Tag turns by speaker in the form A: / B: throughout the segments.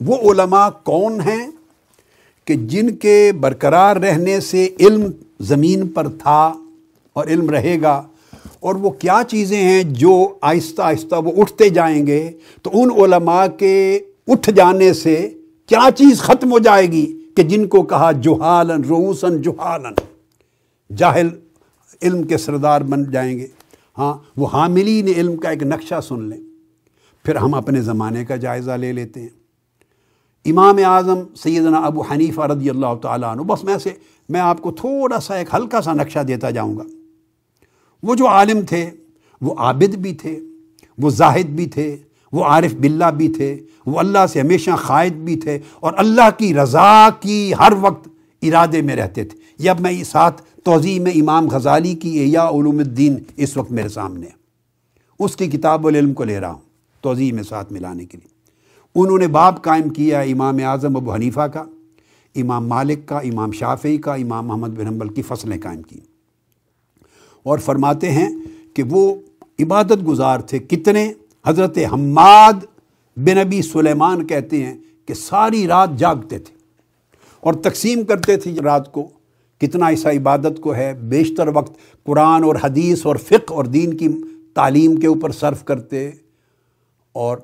A: وہ علماء کون ہیں کہ جن کے برقرار رہنے سے علم زمین پر تھا اور علم رہے گا؟ اور وہ کیا چیزیں ہیں جو آہستہ آہستہ وہ اٹھتے جائیں گے؟ تو ان علماء کے اٹھ جانے سے کیا چیز ختم ہو جائے گی کہ جن کو کہا جوہالن روسن جوہالن جاہل علم کے سردار بن جائیں گے؟ ہاں وہ حاملین علم کا ایک نقشہ سن لیں۔ پھر ہم اپنے زمانے کا جائزہ لے لیتے ہیں۔ امام اعظم سیدنا ابو حنیفہ رضی اللہ تعالیٰ عنہ، بس میں سے، میں آپ کو تھوڑا سا ایک ہلکا سا نقشہ دیتا جاؤں گا۔ وہ جو عالم تھے، وہ عابد بھی تھے، وہ زاہد بھی تھے، وہ عارف باللہ بھی تھے، وہ اللہ سے ہمیشہ قائد بھی تھے اور اللہ کی رضا کی ہر وقت ارادے میں رہتے تھے۔ یہ اب میں ساتھ توضیع میں امام غزالی کی ایا علوم الدین اس وقت میرے سامنے۔ ہے اس کی کتاب العلم کو لے رہا ہوں توضیع میں ساتھ ملانے کے لیے۔ انہوں نے باب قائم کیا امام اعظم ابو حنیفہ کا، امام مالک کا، امام شافعی کا، امام محمد بن حنبل کی فصلیں قائم کی۔ اور فرماتے ہیں کہ وہ عبادت گزار تھے کتنے؟ حضرت حماد بن ابی سلیمان کہتے ہیں کہ ساری رات جاگتے تھے اور تقسیم کرتے تھے رات کو۔ کتنا ایسا عبادت کو ہے، بیشتر وقت قرآن اور حدیث اور فقہ اور دین کی تعلیم کے اوپر صرف کرتے اور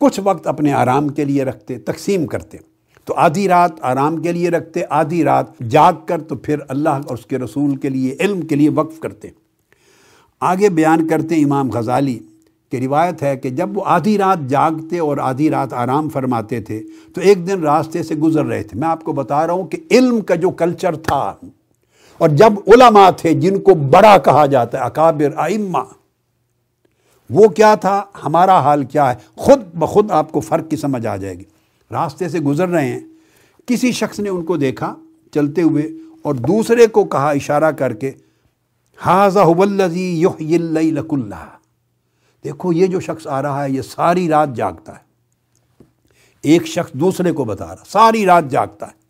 A: کچھ وقت اپنے آرام کے لیے رکھتے، تقسیم کرتے۔ تو آدھی رات آرام کے لیے رکھتے، آدھی رات جاگ کر تو پھر اللہ اور اس کے رسول کے لیے، علم کے لیے وقف کرتے۔ آگے بیان کرتے امام غزالی کہ روایت ہے کہ جب وہ آدھی رات جاگتے اور آدھی رات آرام فرماتے تھے، تو ایک دن راستے سے گزر رہے تھے۔ میں آپ کو بتا رہا ہوں کہ علم کا جو کلچر تھا، اور جب علماء تھے جن کو بڑا کہا جاتا ہے، اکابر آئمہ وہ کیا تھا؟ ہمارا حال کیا ہے؟ خود بخود آپ کو فرق کی سمجھ آ جائے گی۔ راستے سے گزر رہے ہیں۔ کسی شخص نے ان کو دیکھا چلتے ہوئے اور دوسرے کو کہا اشارہ کر کے حاضہ لک اللہ دیکھو، یہ جو شخص آ رہا ہے، یہ ساری رات جاگتا ہے۔ ایک شخص دوسرے کو بتا رہا، ساری رات جاگتا ہے۔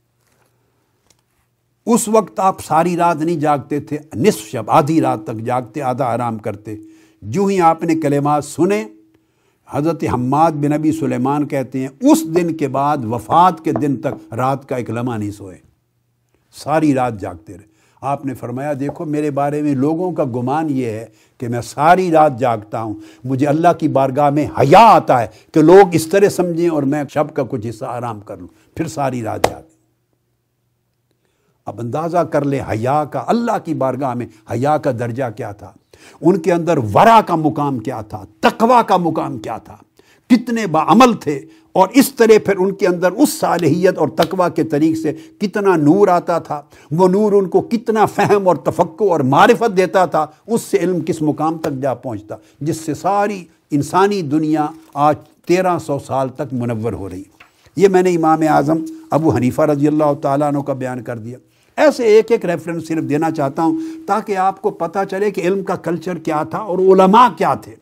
A: اس وقت آپ ساری رات نہیں جاگتے تھے، نصف شب، آدھی رات تک جاگتے، آدھا آرام کرتے۔ جو ہی آپ نے کلمات سنے، حضرت حماد بن نبی سلیمان کہتے ہیں، اس دن کے بعد وفات کے دن تک رات کا ایک لمحہ نہیں سوئے۔ ساری رات جاگتے رہے۔ آپ نے فرمایا، دیکھو، میرے بارے میں لوگوں کا گمان یہ ہے کہ میں ساری رات جاگتا ہوں۔ مجھے اللہ کی بارگاہ میں حیا آتا ہے کہ لوگ اس طرح سمجھیں اور میں شب کا کچھ حصہ آرام کر لوں۔ پھر ساری رات جاگیں۔ اب اندازہ کر لے حیا کا، اللہ کی بارگاہ میں حیا کا درجہ کیا تھا؟ ان کے اندر ورا کا مقام کیا تھا تقوا کا مقام کیا تھا، کتنے باعمل تھے اور اس طرح پھر ان کے اندر اس صالحیت اور تقوا کے طریق سے کتنا نور آتا تھا، وہ نور ان کو کتنا فہم اور تفقع اور معرفت دیتا تھا، اس سے علم کس مقام تک جا پہنچتا، جس سے ساری انسانی دنیا آج تیرہ سو سال تک منور ہو رہی۔ یہ میں نے امام اعظم ابو حنیفہ رضی اللہ تعالیٰ عنہ کا بیان کر دیا۔ ایسے ایک ایک ریفرنس صرف دینا چاہتا ہوں تاکہ آپ کو پتہ چلے کہ علم کا کلچر کیا تھا اور علماء کیا تھے۔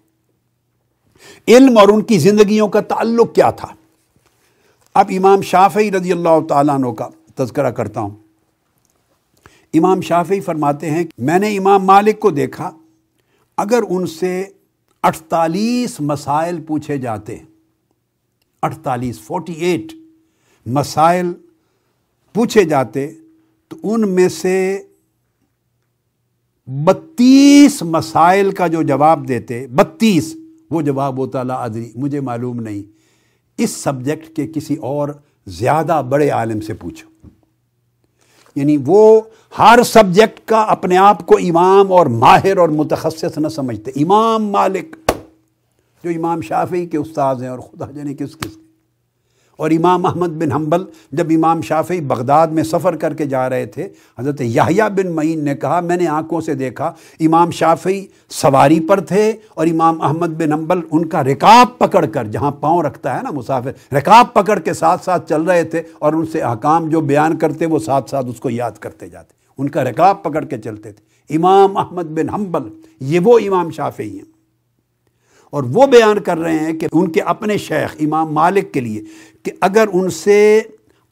A: علم اور ان کی زندگیوں کا تعلق کیا تھا۔ اب امام شافعی رضی اللہ تعالیٰ عنہ کا تذکرہ کرتا ہوں۔ امام شافعی فرماتے ہیں، میں نے امام مالک کو دیکھا، اگر ان سے اٹھتالیس مسائل پوچھے جاتے، اٹھتالیس، فورٹی ایٹ مسائل پوچھے جاتے تو ان میں سے بتیس مسائل کا جو جواب دیتے، بتیس، وہ جواب ہوتا، لا ادری، مجھے معلوم نہیں۔ اس سبجیکٹ کے کسی اور زیادہ بڑے عالم سے پوچھو۔ یعنی وہ ہر سبجیکٹ کا اپنے آپ کو امام اور ماہر اور متخصص نہ سمجھتے۔ امام مالک، جو امام شافعی کے استاذ ہیں اور خدا جانے کس کس اور امام احمد بن حنبل جب امام شافعی بغداد میں سفر کر کے جا رہے تھے، حضرت یحییٰ بن معین نے کہا، میں نے آنکھوں سے دیکھا، امام شافعی سواری پر تھے اور امام احمد بن حنبل ان کا رکاب پکڑ کر، جہاں پاؤں رکھتا ہے نا مسافر، رکاب پکڑ کے ساتھ ساتھ چل رہے تھے اور ان سے احکام جو بیان کرتے، وہ ساتھ ساتھ اس کو یاد کرتے جاتے۔ ان کا رکاب پکڑ کے چلتے تھے۔ امام احمد بن حنبل، یہ وہ امام شافعی ہیں۔ اور وہ بیان کر رہے ہیں کہ ان کے اپنے شیخ امام مالک کے لیے کہ اگر ان سے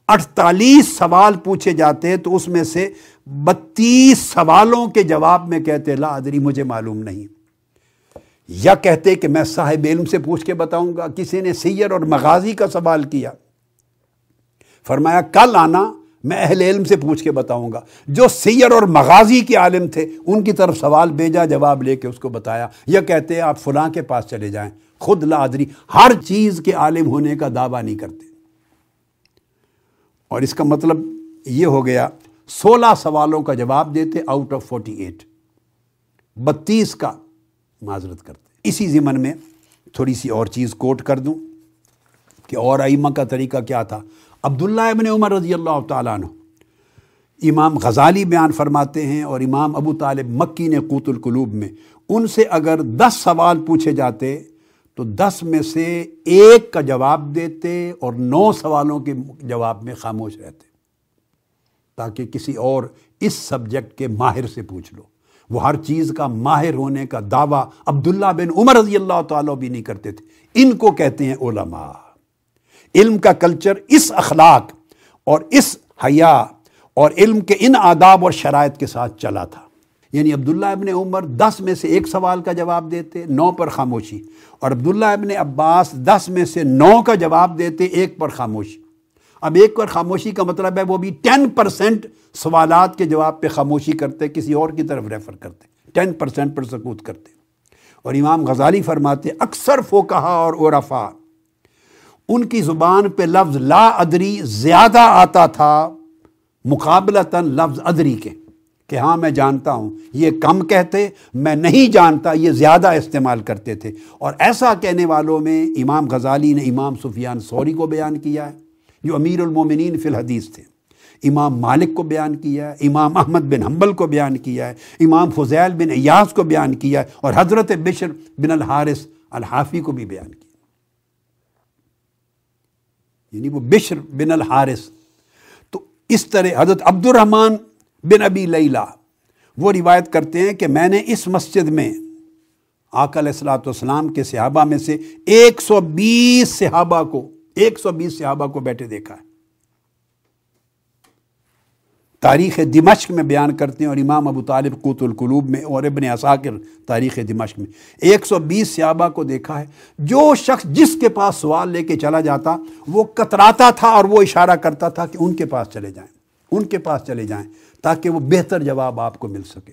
A: اٹھتالیس سوال پوچھے جاتے تو اس میں سے بتیس سوالوں کے جواب میں کہتے، لا ادری، مجھے معلوم نہیں۔ یا کہتے کہ میں صاحب علم سے پوچھ کے بتاؤں گا، کسی نے سیر اور مغازی کا سوال کیا۔ فرمایا، کل آنا میں اہل علم سے پوچھ کے بتاؤں گا۔ جو سیر اور مغازی کے عالم تھے، ان کی طرف سوال بھیجا، جواب لے کے اس کو بتایا۔ یا کہتے ہیں، آپ فلاں کے پاس چلے جائیں۔ خود لادری ہر چیز کے عالم ہونے کا دعویٰ نہیں کرتے۔ اور اس کا مطلب یہ ہو گیا، سولہ سوالوں کا جواب دیتے، آؤٹ آف فورٹی ایٹ بتیس کا معذرت کرتے۔ اسی ضمن میں تھوڑی سی اور چیز کوٹ کر دوں کہ اور ائمہ کا طریقہ کیا تھا۔ عبداللہ ابن عمر رضی اللہ تعالیٰ عنہ۔ امام غزالی بیان فرماتے ہیں اور امام ابو طالب مکی نے قوت القلوب میں۔ ان سے اگر دس سوال پوچھے جاتے تو دس میں سے ایک کا جواب دیتے اور نو سوالوں کے جواب میں خاموش رہتے۔ تاکہ کسی اور اس سبجیکٹ کے ماہر سے پوچھ لو۔ وہ ہر چیز کا ماہر ہونے کا دعویٰ عبداللہ بن عمر رضی اللہ تعالیٰ بھی نہیں کرتے تھے۔ ان کو کہتے ہیں علماء۔ علم کا کلچر اس اخلاق اور اس حیا اور علم کے ان آداب اور شرائط کے ساتھ چلا تھا۔ یعنی عبداللہ ابن عمر دس میں سے ایک سوال کا جواب دیتے، نو پر خاموشی۔ اور عبداللہ ابن عباس دس میں سے نو کا جواب دیتے، ایک پر خاموشی۔ اب ایک پر خاموشی کا مطلب ہے وہ بھی ٹین پرسنٹ سوالات کے جواب پہ خاموشی کرتے، کسی اور کی طرف ریفر کرتے ٹین پرسنٹ پر سکوت کرتے۔ اور امام غزالی فرماتے، اکثر فوکہا اور عرفا ان کی زبان پہ لفظ لا ادری زیادہ آتا تھا، مقابلتاً لفظ ادری کے، کہ ہاں میں جانتا ہوں، یہ کم کہتے، میں نہیں جانتا، یہ زیادہ استعمال کرتے تھے۔ اور ایسا کہنے والوں میں امام غزالی نے امام سفیان سوری کو بیان کیا ہے، جو امیر المومنین فی الحدیث تھے۔ امام مالک کو بیان کیا ہے، امام احمد بن حنبل کو بیان کیا ہے، امام فضیل بن ایاز کو بیان کیا ہے، اور حضرت بشر بن الحارث الحافی کو بھی بیان کیا یعنی وہ بشر بن الحارث۔ تو اس طرح حضرت عبد الرحمن بن ابی لیلا وہ روایت کرتے ہیں کہ میں نے اس مسجد میں آکل السلاۃ والسلام کے صحابہ میں سے ایک سو بیس صحابہ کو، ایک سو بیس صحابہ کو بیٹھے دیکھا۔ ہے تاریخ دمشق میں بیان کرتے ہیں اور امام ابو طالب قوت القلوب میں اور ابن اساکر تاریخ دمشق میں۔ ایک سو بیس صحابہ کو دیکھا ہے۔ جو شخص جس کے پاس سوال لے کے چلا جاتا، وہ کتراتا تھا اور وہ اشارہ کرتا تھا کہ ان کے پاس چلے جائیں۔ ان کے پاس چلے جائیں تاکہ وہ بہتر جواب آپ کو مل سکے۔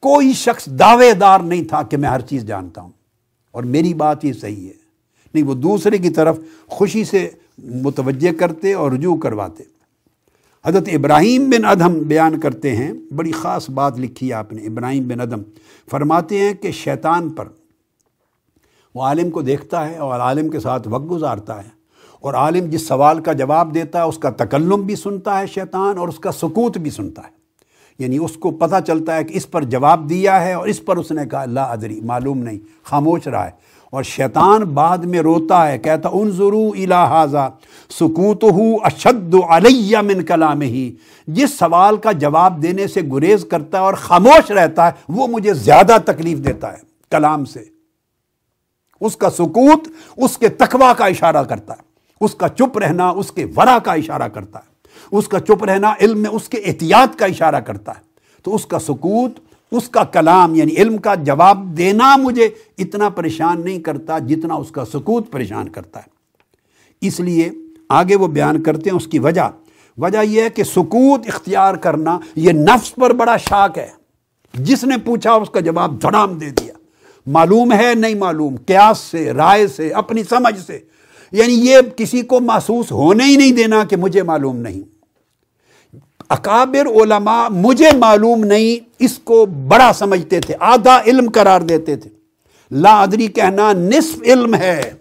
A: کوئی شخص دعوے دار نہیں تھا کہ میں ہر چیز جانتا ہوں۔ اور میری بات یہ صحیح ہے۔ نہیں، وہ دوسرے کی طرف خوشی سے متوجہ کرتے اور رجوع کرواتے۔ حضرت ابراہیم بن ادم بیان کرتے ہیں، بڑی خاص بات لکھی ہے آپ نے، ابراہیم بن ادم فرماتے ہیں کہ شیطان پر وہ عالم کو دیکھتا ہے اور عالم کے ساتھ وقت گزارتا ہے۔ اور عالم جس سوال کا جواب دیتا ہے، اس کا تکلم بھی سنتا ہے شیطان اور اس کا سکوت بھی سنتا ہے۔ یعنی اس کو پتہ چلتا ہے کہ اس پر جواب دیا ہے اور اس پر اس نے کہا اللہ ادری، معلوم نہیں، خاموش رہا ہے۔ اور شیطان بعد میں روتا ہے، کہتا ان ضرو الحاظہ سکوت ہو اشد علیہ من کلام ہی جس سوال کا جواب دینے سے گریز کرتا ہے اور خاموش رہتا ہے، وہ مجھے زیادہ تکلیف دیتا ہے کلام سے۔ اس کا سکوت اس کے تقوی کا اشارہ کرتا ہے۔ اس کا چپ رہنا اس کے ورا کا اشارہ کرتا ہے۔ اس کا چپ رہنا علم میں اس کے احتیاط کا اشارہ کرتا ہے۔ تو اس کا سکوت اس کا کلام یعنی علم کا جواب دینا مجھے اتنا پریشان نہیں کرتا جتنا اس کا سکوت پریشان کرتا ہے۔ اس لیے آگے وہ بیان کرتے ہیں، اس کی وجہ۔ وجہ یہ ہے کہ سکوت اختیار کرنا یہ نفس پر بڑا شاک ہے۔ جس نے پوچھا، اس کا جواب دھڑام دے دیا۔ معلوم ہے، نہیں معلوم، قیاس سے، رائے سے، اپنی سمجھ سے۔ یعنی یہ کسی کو محسوس ہونے ہی نہیں دینا کہ مجھے معلوم نہیں۔ اکابر علماء مجھے معلوم نہیں، اس کو بڑا سمجھتے تھے، آدھا علم قرار دیتے تھے۔ لا ادری کہنا نصف علم ہے۔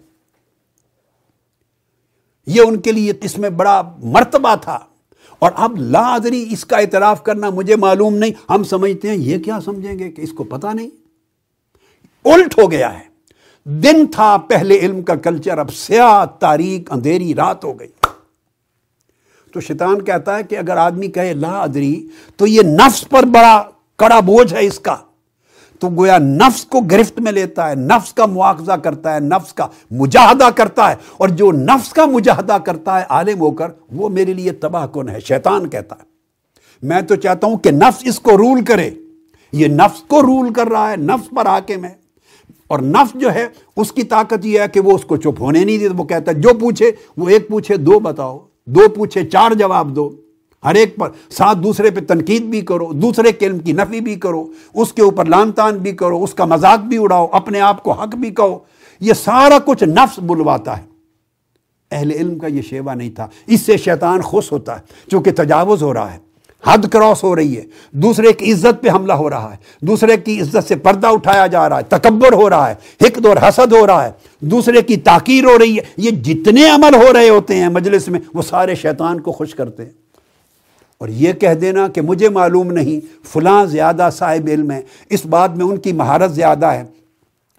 A: یہ ان کے لیے اس میں بڑا مرتبہ تھا۔ اور اب لا ادری اس کا اعتراف کرنا مجھے معلوم نہیں، ہم سمجھتے ہیں، یہ کیا سمجھیں گے کہ اس کو پتا نہیں؟ الٹ ہو گیا ہے۔ دن تھا پہلے علم کا کلچر، اب سیاہ تاریخ، اندھیری رات ہو گئی۔ تو شیطان کہتا ہے کہ اگر آدمی کہے لا ادری، تو یہ نفس پر بڑا کڑا بوجھ ہے اس کا۔ تو گویا نفس کو گرفت میں لیتا ہے، نفس کا مواخذہ کرتا ہے، نفس کا مجاہدہ کرتا ہے۔ اور جو نفس کا مجاہدہ کرتا ہے عالم ہو کر، وہ میرے لیے تباہ کن ہے، شیطان کہتا ہے۔ میں تو چاہتا ہوں کہ نفس اس کو رول کرے۔ یہ نفس کو رول کر رہا ہے، نفس پر حاکم ہے۔ اور نفس جو ہے، اس کی طاقت یہ ہے کہ وہ اس کو چپ ہونے نہیں دیتا، وہ کہتا ہے، جو پوچھے، وہ ایک پوچھے، دو بتاؤ۔ دو پوچھے، چار جواب دو۔ ہر ایک پر ساتھ دوسرے پہ تنقید بھی کرو، دوسرے کے علم کی نفی بھی کرو، اس کے اوپر لان تان بھی کرو، اس کا مذاق بھی اڑاؤ، اپنے آپ کو حق بھی کہو۔ یہ سارا کچھ نفس بلواتا ہے۔ اہل علم کا یہ شیوا نہیں تھا۔ اس سے شیطان خوش ہوتا ہے، چونکہ تجاوز ہو رہا ہے۔ حد کراس ہو رہی ہے۔ دوسرے کی عزت پہ حملہ ہو رہا ہے۔ دوسرے کی عزت سے پردہ اٹھایا جا رہا ہے۔ تکبر ہو رہا ہے۔ حقد اور حسد ہو رہا ہے۔ دوسرے کی تاکیر ہو رہی ہے۔ یہ جتنے عمل ہو رہے ہوتے ہیں مجلس میں، وہ سارے شیطان کو خوش کرتے ہیں۔ اور یہ کہہ دینا کہ مجھے معلوم نہیں فلاں زیادہ صاحب علم ہے اس بات میں ان کی مہارت زیادہ ہے۔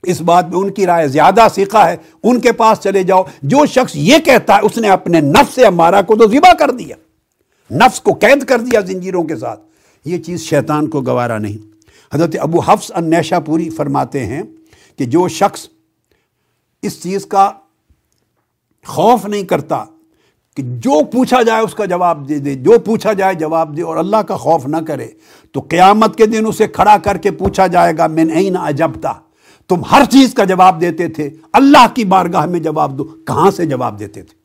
A: اس بات میں ان کی رائے زیادہ سیکھا ہے۔ ان کے پاس چلے جاؤ۔ جو شخص یہ کہتا ہے، اس نے اپنے نفس سے ہمارا کو تو ذبح کر دیا۔ نفس کو قید کر دیا زنجیروں کے ساتھ۔ یہ چیز شیطان کو گوارا نہیں۔ حضرت ابو حفظ النیشہ پوری فرماتے ہیں کہ جو شخص اس چیز کا خوف نہیں کرتا کہ جو پوچھا جائے اس کا جواب دے دے، جو پوچھا جائے جواب دے اور اللہ کا خوف نہ کرے، تو قیامت کے دن اسے کھڑا کر کے پوچھا جائے گا، من این اجبتا؟ تم ہر چیز کا جواب دیتے تھے، اللہ کی بارگاہ میں جواب دو، کہاں سے جواب دیتے تھے؟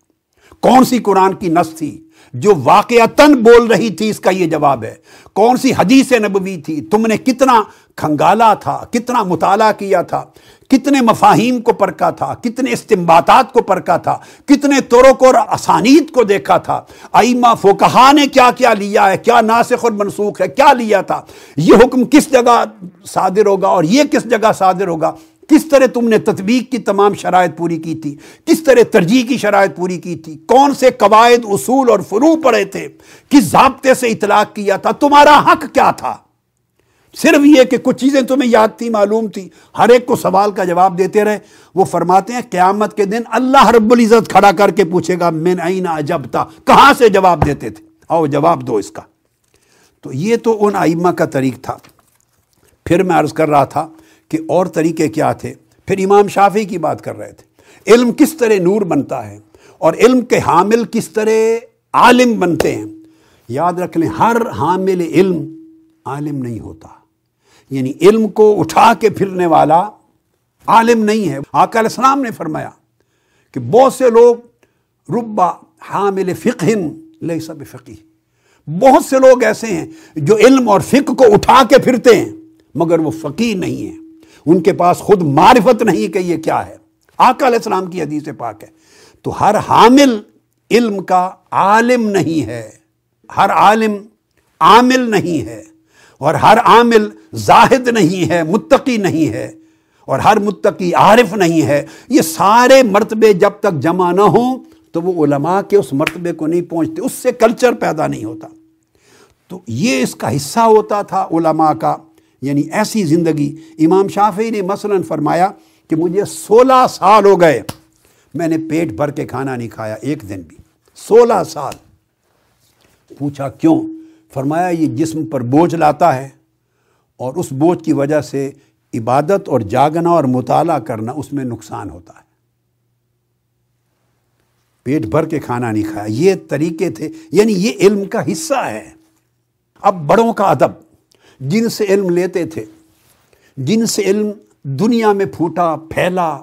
A: کون سی قرآن کی نس تھی؟ جو واقعتاً بول رہی تھی، اس کا یہ جواب ہے، کون سی حدیث نبوی تھی؟ تم نے کتنا کھنگالا تھا، کتنا مطالعہ کیا تھا، کتنے مفاہیم کو پرکا تھا، کتنے استمباتات کو پرکا تھا، کتنے طرق اور اسانید کو دیکھا تھا۔ ائمہ فوکہا نے کیا کیا لیا ہے؟ کیا ناسخ اور منسوخ ہے؟ کیا لیا تھا؟ یہ حکم کس جگہ صادر ہوگا اور یہ کس جگہ صادر ہوگا؟ کس طرح تم نے تطبیق کی تمام شرائط پوری کی تھی؟ کس طرح ترجیح کی شرائط پوری کی تھی؟ کون سے قواعد، اصول اور فرو پڑے تھے؟ کس ضابطے سے اطلاق کیا تھا؟ تمہارا حق کیا تھا؟ صرف یہ کہ کچھ چیزیں تمہیں یاد تھی معلوم تھی ہر ایک کو سوال کا جواب دیتے رہے۔ وہ فرماتے ہیں، قیامت کے دن اللہ رب العزت کھڑا کر کے پوچھے گا، من این اجبتا؟ کہاں سے جواب دیتے تھے؟ آؤ جواب دو اس کا۔ تو یہ تو ان ائمہ کا طریق تھا۔ پھر میں عرض کر رہا تھا کہ اور طریقے کیا تھے۔ پھر امام شافی کی بات کر رہے تھے۔ علم کس طرح نور بنتا ہے اور علم کے حامل کس طرح عالم بنتے ہیں۔ یاد رکھ لیں، ہر حامل علم عالم نہیں ہوتا۔ یعنی علم کو اٹھا کے پھرنے والا عالم نہیں ہے۔ آقا علیہ السلام نے فرمایا کہ بہت سے لوگ ربا حامل فقہن لیسا بفقی بہت سے لوگ ایسے ہیں جو علم اور فقہ کو اٹھا کے پھرتے ہیں، مگر وہ فقیر نہیں ہیں۔ ان کے پاس خود معرفت نہیں کہ یہ کیا ہے۔ آقا علیہ السلام کی حدیث پاک ہے۔ تو ہر حامل علم کا عالم نہیں ہے۔ ہر عالم عامل نہیں ہے۔ اور ہر عامل زاہد نہیں ہے، متقی نہیں ہے۔ اور ہر متقی عارف نہیں ہے۔ یہ سارے مرتبے جب تک جمع نہ ہوں تو وہ علماء کے اس مرتبے کو نہیں پہنچتے، اس سے کلچر پیدا نہیں ہوتا۔ تو یہ اس کا حصہ ہوتا تھا علماء کا۔ یعنی ایسی زندگی امام شافعی نے مثلا فرمایا کہ مجھے سولہ سال ہو گئے، میں نے پیٹ بھر کے کھانا نہیں کھایا ایک دن بھی۔ سولہ سال۔ پوچھا کیوں؟ فرمایا یہ جسم پر بوجھ لاتا ہے اور اس بوجھ کی وجہ سے عبادت اور جاگنا اور مطالعہ کرنا اس میں نقصان ہوتا ہے۔ پیٹ بھر کے کھانا نہیں کھایا۔ یہ طریقے تھے یعنی یہ علم کا حصہ ہے۔ اب بڑوں کا ادب۔ جن سے علم لیتے تھے، جن سے علم دنیا میں پھوٹا، پھیلا،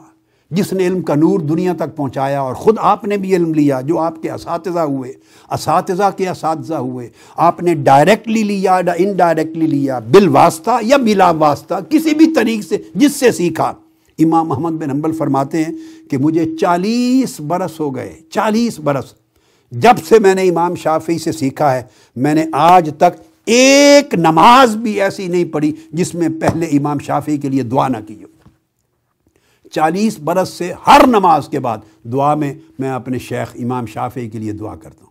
A: جس نے علم کا نور دنیا تک پہنچایا اور خود آپ نے بھی علم لیا جو آپ کے اساتذہ ہوئے، اساتذہ کے اساتذہ ہوئے۔ آپ نے ڈائریکٹلی لیا انڈائریکٹلی لیا بال واسطہ یا بلا واسطہ کسی بھی طریق سے، جس سے سیکھا۔ امام محمد بن حنبل فرماتے ہیں کہ مجھے چالیس برس ہو گئے، چالیس برس۔ جب سے میں نے امام شافی سے سیکھا ہے، میں نے آج تک ایک نماز بھی ایسی نہیں پڑھی جس میں پہلے امام شافی کے لیے دعا نہ کی ہو۔ چالیس برس سے ہر نماز کے بعد دعا میں میں اپنے شیخ امام شافی کے لیے دعا کرتا ہوں۔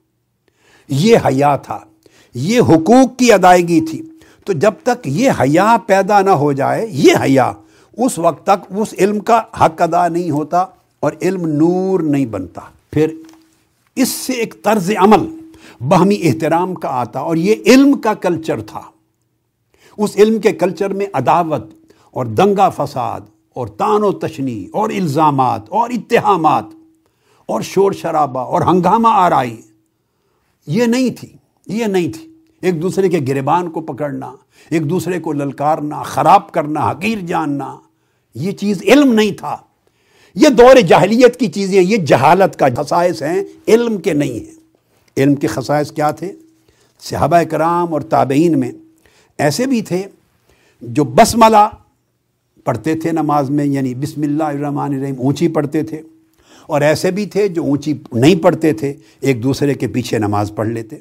A: یہ حیا تھا۔ یہ حقوق کی ادائیگی تھی۔ تو جب تک یہ حیا پیدا نہ ہو جائے، یہ حیا اس وقت تک اس علم کا حق ادا نہیں ہوتا اور علم نور نہیں بنتا۔ پھر اس سے ایک طرز عمل باہمی احترام کا آتا اور یہ علم کا کلچر تھا۔ اس علم کے کلچر میں عداوت اور دنگا فساد اور تان و تشنی اور الزامات اور اتہامات اور شور شرابہ اور ہنگامہ آرائی، یہ نہیں تھی، یہ نہیں تھی۔ ایک دوسرے کے گریبان کو پکڑنا، ایک دوسرے کو للکارنا، خراب کرنا، حقیر جاننا، یہ چیز علم نہیں تھا۔ یہ دور جاہلیت کی چیزیں، یہ جہالت کا خصائص ہیں، علم کے نہیں ہیں۔ علم کے خصائص کیا تھے؟ صحابہ کرام اور تابعین میں ایسے بھی تھے جو بسملہ پڑھتے تھے نماز میں یعنی بسم اللہ الرحمن الرحیم اونچی پڑھتے تھے، اور ایسے بھی تھے جو اونچی نہیں پڑھتے تھے، ایک دوسرے کے پیچھے نماز پڑھ لیتے۔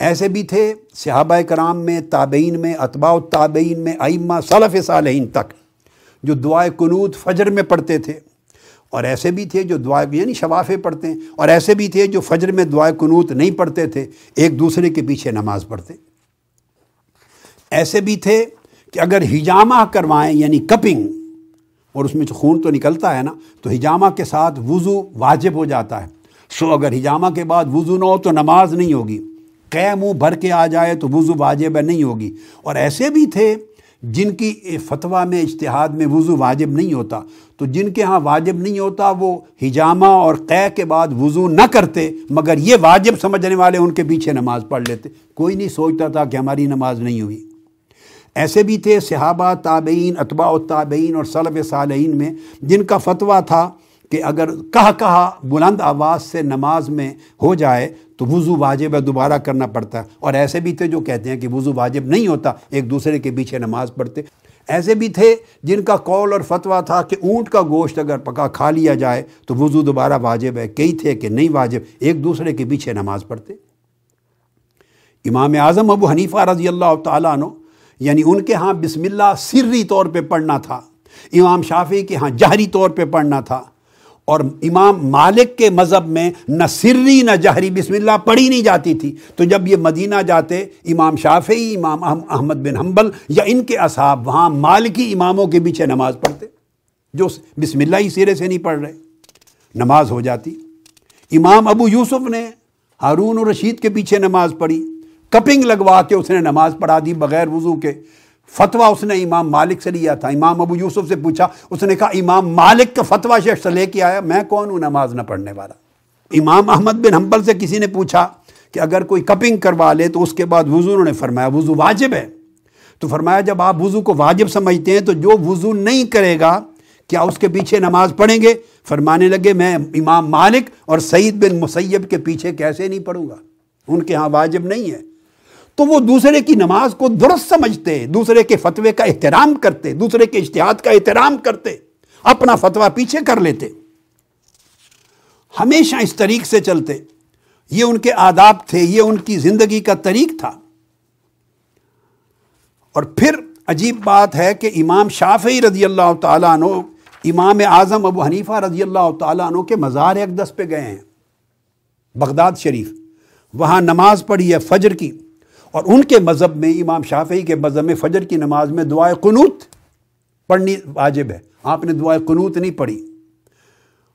A: ایسے بھی تھے صحابہ کرام میں، تابعین میں، اتباع التابعین میں، ائمہ صلف صالحین تک جو دعائے قنوت فجر میں پڑھتے تھے۔ اور ایسے بھی تھے جو دعائے یعنی شفافے پڑھتے ہیں، اور ایسے بھی تھے جو فجر میں دعائے قنوت نہیں پڑھتے تھے، ایک دوسرے کے پیچھے نماز پڑھتے۔ ایسے بھی تھے کہ اگر ہجامہ کروائیں یعنی کپنگ، اور اس میں جو خون تو نکلتا ہے نا، تو ہجامہ کے ساتھ وضو واجب ہو جاتا ہے۔ سو اگر ہجامہ کے بعد وضو نہ ہو تو نماز نہیں ہوگی۔ قے منہ بھر کے آ جائے تو وضو واجب نہیں ہوگی۔ اور ایسے بھی تھے جن کی فتویٰ میں اجتہاد میں وضو واجب نہیں ہوتا، تو جن کے ہاں واجب نہیں ہوتا وہ ہجامہ اور قے کے بعد وضو نہ کرتے، مگر یہ واجب سمجھنے والے ان کے پیچھے نماز پڑھ لیتے۔ کوئی نہیں سوچتا تھا کہ ہماری نماز نہیں ہوئی۔ ایسے بھی تھے صحابہ، تابعین، اتباع التابعین اور صلب صالحین میں، جن کا فتویٰ تھا کہ اگر کہا کہا بلند آواز سے نماز میں ہو جائے تو وضو واجب ہے، دوبارہ کرنا پڑتا ہے۔ اور ایسے بھی تھے جو کہتے ہیں کہ وضو واجب نہیں ہوتا، ایک دوسرے کے پیچھے نماز پڑھتے۔ ایسے بھی تھے جن کا قول اور فتویٰ تھا کہ اونٹ کا گوشت اگر پکا کھا لیا جائے تو وضو دوبارہ واجب ہے۔ کئی تھے کہ نہیں واجب، ایک دوسرے کے پیچھے نماز پڑھتے۔ امام اعظم ابو حنیفہ رضی اللہ تعالیٰ عنہ یعنی ان کے ہاں بسم اللہ سری طور پہ پڑھنا تھا۔ امام شافی کے ہاں جہری طور پہ پڑھنا تھا۔ اور امام مالک کے مذہب میں نہ سری نہ جہری، بسم اللہ پڑھی نہیں جاتی تھی۔ تو جب یہ مدینہ جاتے، امام شافعی، امام احمد بن حنبل یا ان کے اصحاب، وہاں مالکی اماموں کے پیچھے نماز پڑھتے، جو بسم اللہ ہی سرے سے نہیں پڑھ رہے۔ نماز ہو جاتی۔ امام ابو یوسف نے ہارون و رشید کے پیچھے نماز پڑھی۔ کپنگ لگوا کے اس نے نماز پڑھا دی بغیر وضو کے۔ فتویٰ اس نے امام مالک سے لیا تھا۔ امام ابو یوسف سے پوچھا، اس نے کہا، امام مالک کا فتویٰ شخص لے کے آیا، میں کون ہوں نماز نہ پڑھنے والا؟ امام احمد بن حنبل سے کسی نے پوچھا کہ اگر کوئی کپنگ کروا لے تو اس کے بعد وضو، انہوں نے فرمایا، وضو واجب ہے۔ تو فرمایا، جب آپ وضو کو واجب سمجھتے ہیں تو جو وضو نہیں کرے گا، کیا اس کے پیچھے نماز پڑھیں گے؟ فرمانے لگے، میں امام مالک اور سعید بن مسیب کے پیچھے کیسے نہیں پڑھوں گا؟ ان کے ہاں واجب نہیں ہے۔ تو وہ دوسرے کی نماز کو درست سمجھتے، دوسرے کے فتوے کا احترام کرتے، دوسرے کے اشتہاد کا احترام کرتے، اپنا فتویٰ پیچھے کر لیتے۔ ہمیشہ اس طریق سے چلتے۔ یہ ان کے آداب تھے، یہ ان کی زندگی کا طریق تھا۔ اور پھر عجیب بات ہے کہ امام شافعی رضی اللہ تعالیٰ عنہ، امام اعظم ابو حنیفہ رضی اللہ تعالیٰ عنہ کے مزار اقدس پہ گئے ہیں، بغداد شریف۔ وہاں نماز پڑھی ہے فجر کی۔ اور ان کے مذہب میں، امام شافعی کے مذہب میں فجر کی نماز میں دعائے قنوت پڑھنی واجب ہے۔ آپ نے دعائے قنوت نہیں پڑھی۔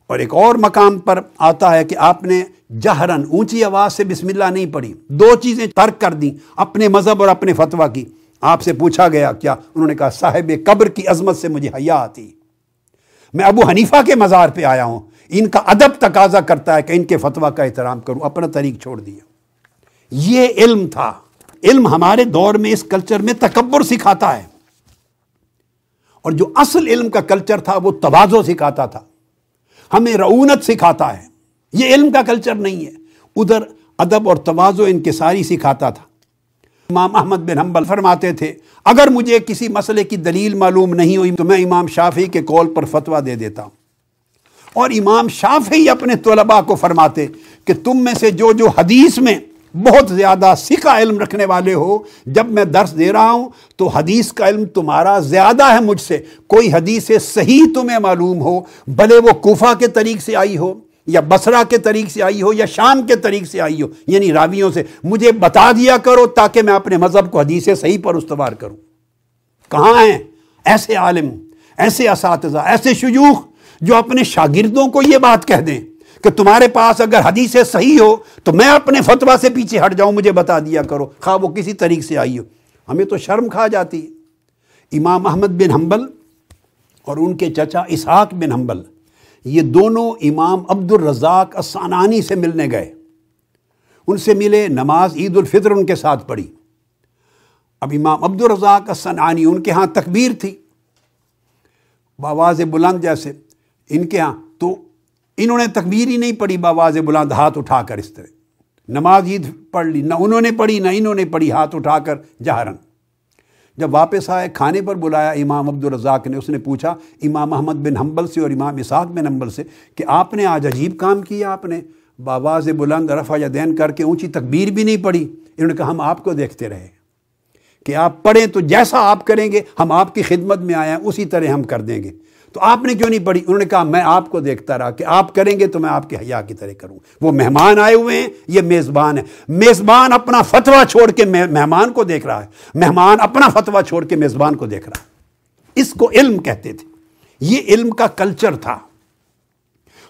A: اور ایک اور مقام پر آتا ہے کہ آپ نے جہرن اونچی آواز سے بسم اللہ نہیں پڑھی۔ دو چیزیں ترک کر دیں، اپنے مذہب اور اپنے فتویٰ کی۔ آپ سے پوچھا گیا، کیا؟ انہوں نے کہا، صاحب قبر کی عظمت سے مجھے حیا آتی۔ میں ابو حنیفہ کے مزار پہ آیا ہوں۔ ان کا ادب تقاضا کرتا ہے کہ ان کے فتویٰ کا احترام کروں، اپنا طریق چھوڑ دیا یہ علم تھا۔ علم ہمارے دور میں اس کلچر میں تکبر سکھاتا ہے۔ اور جو اصل علم کا کلچر تھا وہ توازو سکھاتا تھا۔ ہمیں رعونت سکھاتا ہے۔ یہ علم کا کلچر نہیں ہے۔ ادھر ادب اور توازو ان کے ساری سکھاتا تھا۔ امام احمد بن حنبل فرماتے تھے، اگر مجھے کسی مسئلے کی دلیل معلوم نہیں ہوئی تو میں امام شافی کے کول پر فتویٰ دے دیتا ہوں۔ اور امام شافی اپنے طلباء کو فرماتے کہ تم میں سے جو جو حدیث میں بہت زیادہ سکھا علم رکھنے والے ہو، جب میں درس دے رہا ہوں تو حدیث کا علم تمہارا زیادہ ہے مجھ سے۔ کوئی حدیث صحیح تمہیں معلوم ہو، بھلے وہ کوفہ کے طریق سے آئی ہو، یا بسرا کے طریق سے آئی ہو، یا شام کے طریق سے آئی ہو یعنی راویوں سے۔ مجھے بتا دیا کرو تاکہ میں اپنے مذہب کو حدیث صحیح پر استوار کروں۔ کہاں ہیں؟ ایسے عالم، ایسے اساتذہ، ایسے شجوخ جو اپنے شاگردوں کو یہ بات کہہ دیں۔ کہ تمہارے پاس اگر حدیث صحیح ہو تو میں اپنے فتویٰ سے پیچھے ہٹ جاؤں، مجھے بتا دیا کرو۔ خواہ وہ کسی طریق سے آئی ہو۔ ہمیں تو شرم کھا جاتی ہے۔ امام احمد بن حنبل اور ان کے چچا اسحاق بن حنبل، یہ دونوں امام عبد الرزاق اسانانی سے ملنے گئے۔ ان سے ملے، نماز عید الفطر ان کے ساتھ پڑھی۔ اب امام عبد الرزاق اسانانی ان کے ہاں تکبیر تھی۔ بآواز بلند جیسے۔ ان کے ہاں تو انہوں نے تکبیر ہی نہیں پڑھی باواز بلند ہاتھ اٹھا کر اس طرح۔ نماز عید پڑھ لی، نہ انہوں نے پڑھی، نہ انہوں نے پڑھی، ہاتھ اٹھا کر جہرن۔ جب واپس آئے، کھانے پر بلایا امام عبد الرزاق نے، اس نے پوچھا، امام محمد بن حنبل سے اور امام اسحاق بن حنبل سے کہ آپ نے آج عجیب کام کیا آپ نے؟ باواز بلند رفع یا دین کر کے اونچی تکبیر بھی نہیں پڑھی۔ انہوں نے کہا، ہم آپ کو دیکھتے رہے کہ آپ پڑھیں تو جیسا آپ کریں گے، ہم آپ کی خدمت میں آئے ہیں، اسی طرح ہم کر دیں گے۔ تو آپ نے کیوں نہیں پڑھی؟ انہوں نے کہا، میں آپ کو دیکھتا رہا کہ آپ کریں گے تو میں آپ کے حیا کی طرح کروں۔ وہ مہمان آئے ہوئے ہیں، یہ میزبان ہے میزبان اپنا فتویٰ چھوڑ کے مہمان کو دیکھ رہا ہے۔ مہمان اپنا فتویٰ چھوڑ کے میزبان کو دیکھ رہا ہے۔ اس کو علم کہتے تھے۔ یہ علم کا کلچر تھا۔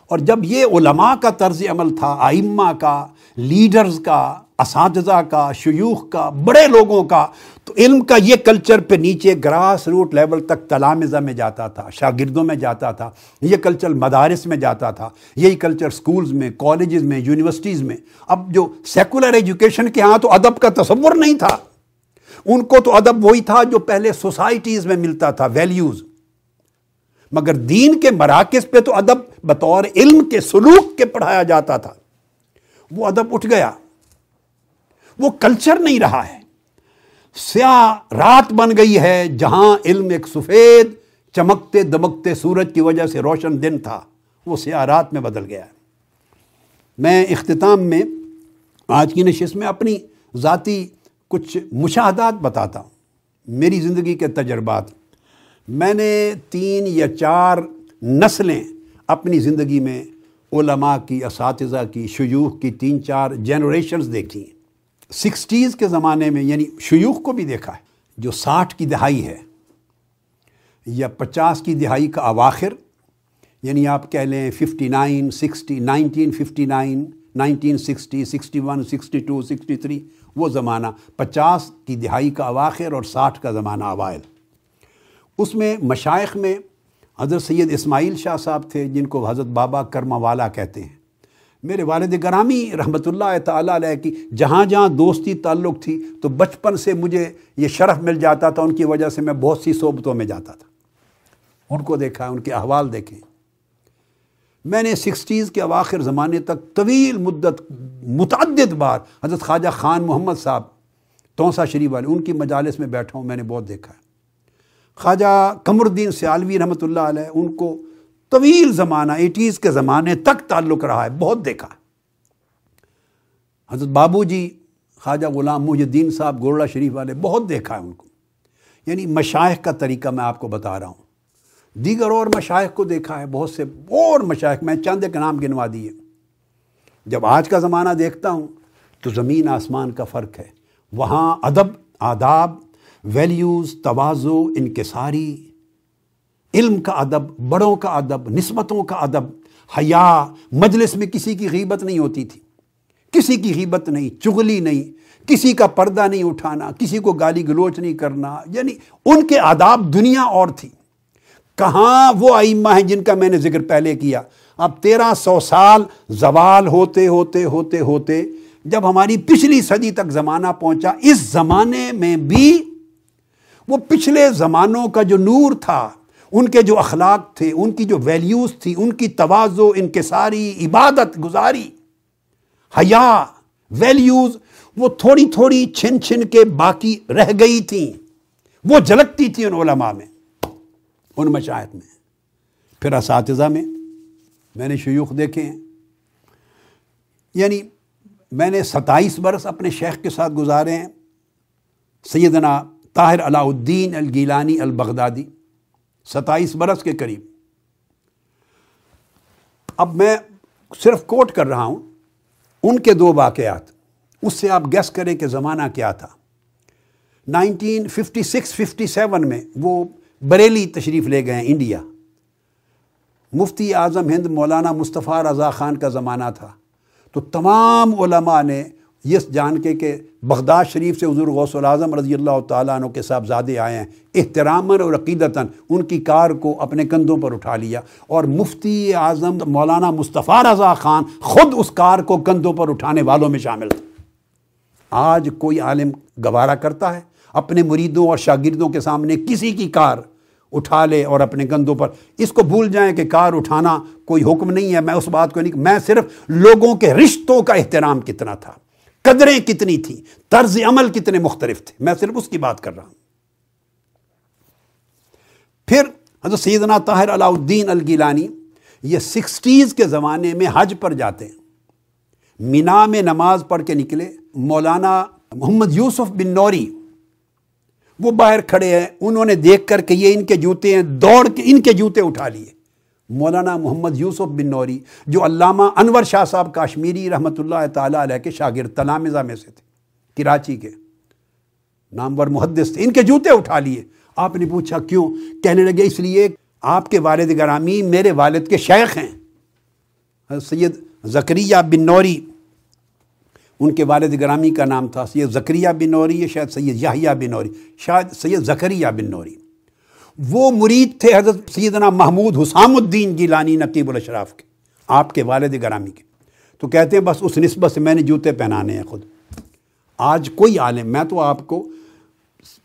A: اور جب یہ علماء کا طرز عمل تھا آئمہ کا، لیڈرز کا اساتذہ کا، شیوخ کا، بڑے لوگوں کا، تو علم کا یہ کلچر پہ نیچے گراس روٹ لیول تک تلامزہ میں جاتا تھا، شاگردوں میں جاتا تھا، یہ کلچر مدارس میں جاتا تھا، یہی کلچر سکولز میں کالجز میں یونیورسٹیز میں۔ اب جو سیکولر ایجوکیشن کے ہاں تو ادب کا تصور نہیں تھا۔ ان کو تو ادب وہی تھا جو پہلے سوسائٹیز میں ملتا تھا ویلیوز مگر دین کے مراکز پہ تو ادب بطور علم کے سلوک کے پڑھایا جاتا تھا۔ وہ ادب اٹھ گیا۔ وہ کلچر نہیں رہا ہے۔ سیاہ رات بن گئی ہے جہاں علم ایک سفید، چمکتے دمکتے سورج کی وجہ سے روشن دن تھا۔ وہ سیاہ رات میں بدل گیا ہے۔ میں اختتام میں آج کی نشست میں اپنی ذاتی کچھ مشاہدات بتاتا ہوں۔ میری زندگی کے تجربات۔ میں نے تین یا چار نسلیں اپنی زندگی میں علماء کی، اساتذہ کی، شیوخ کی تین چار جنریشنز دیکھی۔ ہیں سکسٹیز کے زمانے میں یعنی شیوخ کو بھی دیکھا ہے، جو ساٹھ کی دہائی ہے یا پچاس کی دہائی کا اواخر یعنی آپ کہہ لیں fifty nine sixty nineteen fifty nine nineteen sixty sixty one sixty two sixty three وہ زمانہ پچاس کی دہائی کا اواخر اور ساٹھ کا زمانہ اوائل۔ اس میں مشائق میں حضرت سید اسماعیل شاہ صاحب تھے، جن کو حضرت بابا کرما والا کہتے ہیں۔ میرے والد گرامی رحمۃ اللہ تعالیٰ علیہ کی جہاں جہاں دوستی تعلق تھی تو بچپن سے مجھے یہ شرف مل جاتا تھا، ان کی وجہ سے میں بہت سی صحبتوں میں جاتا تھا۔ ان کو دیکھا، ان کے احوال دیکھیں میں نے سکسٹیز کے اواخر زمانے تک طویل مدت، متعدد بار حضرت خواجہ خان محمد صاحب تونسا شریف والے، ان کی مجالس میں بیٹھا ہوں، میں نے بہت دیکھا۔ ہے خواجہ قمر الدین سیالوی رحمۃ اللہ علیہ، ان کو طویل زمانہ، ایٹیز کے زمانے تک تعلق رہا ہے، بہت دیکھا حضرت بابو جی خواجہ غلام محی الدین صاحب گورڑا شریف والے، بہت دیکھا ہے ان کو۔ یعنی مشائق کا طریقہ میں آپ کو بتا رہا ہوں۔ دیگر اور مشائق کو دیکھا ہے، بہت سے اور مشائق، میں چند ایک نام گنوا دیے۔ جب آج کا زمانہ دیکھتا ہوں، تو زمین آسمان کا فرق ہے۔ وہاں ادب، آداب ویلیوز توازو انکساری علم کا ادب، بڑوں کا ادب، نسبتوں کا ادب۔ حیا، مجلس میں کسی کی غیبت نہیں ہوتی تھی۔ کسی کی غیبت نہیں، چغلی نہیں۔ کسی کا پردہ نہیں اٹھانا، کسی کو گالی گلوچ نہیں کرنا۔ یعنی ان کے آداب دنیا اور تھی۔ کہاں وہ آئمہ ہیں جن کا میں نے ذکر پہلے کیا؟ اب تیرہ سو سال زوال ہوتے ہوتے ہوتے ہوتے جب ہماری پچھلی صدی تک زمانہ پہنچا، اس زمانے میں بھی وہ پچھلے زمانوں کا جو نور تھا ان کے جو اخلاق تھے، ان کی جو ویلیوز تھی، ان کی توازو انکساری عبادت گزاری، حیا ویلیوز وہ تھوڑی تھوڑی چھن چھن کے باقی رہ گئی تھیں۔ وہ جھلکتی تھی ان علماء میں، ان مشاہد میں۔ پھر اساتذہ میں میں نے شیوخ دیکھے ہیں۔ یعنی میں نے ستائیس برس اپنے شیخ کے ساتھ گزارے ہیں، سیدنا طاہر علاء الدین الگیلانی البغدادی۔ ستائیس برس کے قریب۔ اب میں صرف کوٹ کر رہا ہوں، ان کے دو واقعات۔ اس سے آپ گیس کریں کہ زمانہ کیا تھا۔ Nineteen fifty six fifty seven میں وہ بریلی تشریف لے گئے ہیں انڈیا۔ مفتی اعظم ہند مولانا مصطفیٰ رضا خان کا زمانہ تھا۔ تو تمام علماء نے یہ جان کے کہ بغداد شریف سے حضور غوث العظم رضی اللہ تعالیٰ عنہ کے صاحبزادے آئے ہیں احترامً اور عقیدتاً ان کی کار کو اپنے کندھوں پر اٹھا لیا اور مفتی اعظم مولانا مصطفیٰ رضا خان خود اس کار کو کندھوں پر اٹھانے والوں میں شامل تھے۔ آج کوئی عالم گوارا کرتا ہے، اپنے مریدوں اور شاگردوں کے سامنے کسی کی کار اٹھا لے اور اپنے گندوں پر اس کو بھول جائیں کہ کار اٹھانا کوئی حکم نہیں ہے۔ میں اس بات کو نہیں، میں صرف لوگوں کے رشتوں کا احترام کتنا تھا۔ قدریں کتنی تھیں، طرز عمل کتنے مختلف تھے۔ میں صرف اس کی بات کر رہا ہوں۔ پھر حضرت سیدنا طاہر علاؤ الدین الگیلانی یہ سکسٹیز کے زمانے میں حج پر جاتے ہیں۔ مینا میں نماز پڑھ کے نکلے، مولانا محمد یوسف بن نوری، وہ باہر کھڑے ہیں۔ انہوں نے دیکھ کر کہ یہ ان کے جوتے ہیں، دوڑ کے ان کے جوتے اٹھا لیے۔ مولانا محمد یوسف بن نوری، جو علامہ انور شاہ صاحب کاشمیری رحمۃ اللہ تعالیٰ علیہ کے شاگرد تلامزہ میں سے تھے، کراچی کے۔ نامور محدث تھے، ان کے جوتے اٹھا لیے۔ آپ نے پوچھا کیوں؟ کہنے لگے، اس لیے آپ کے والد گرامی میرے والد کے شیخ ہیں۔ سید زکریہ بن نوری، ان کے والد گرامی کا نام تھا۔ سید زکریہ بن نوری شاید سید یاہیا بن نوری؟ شاید سید زکریہ بن نوری۔ وہ مرید تھے حضرت سیدنا محمود حسام الدین جیلانی نقیب الاشراف کے، آپ کے والد گرامی کے۔ تو کہتے ہیں، بس اس نسبت سے میں نے جوتے پہنانے ہیں خود۔ آج کوئی عالم، میں تو آپ کو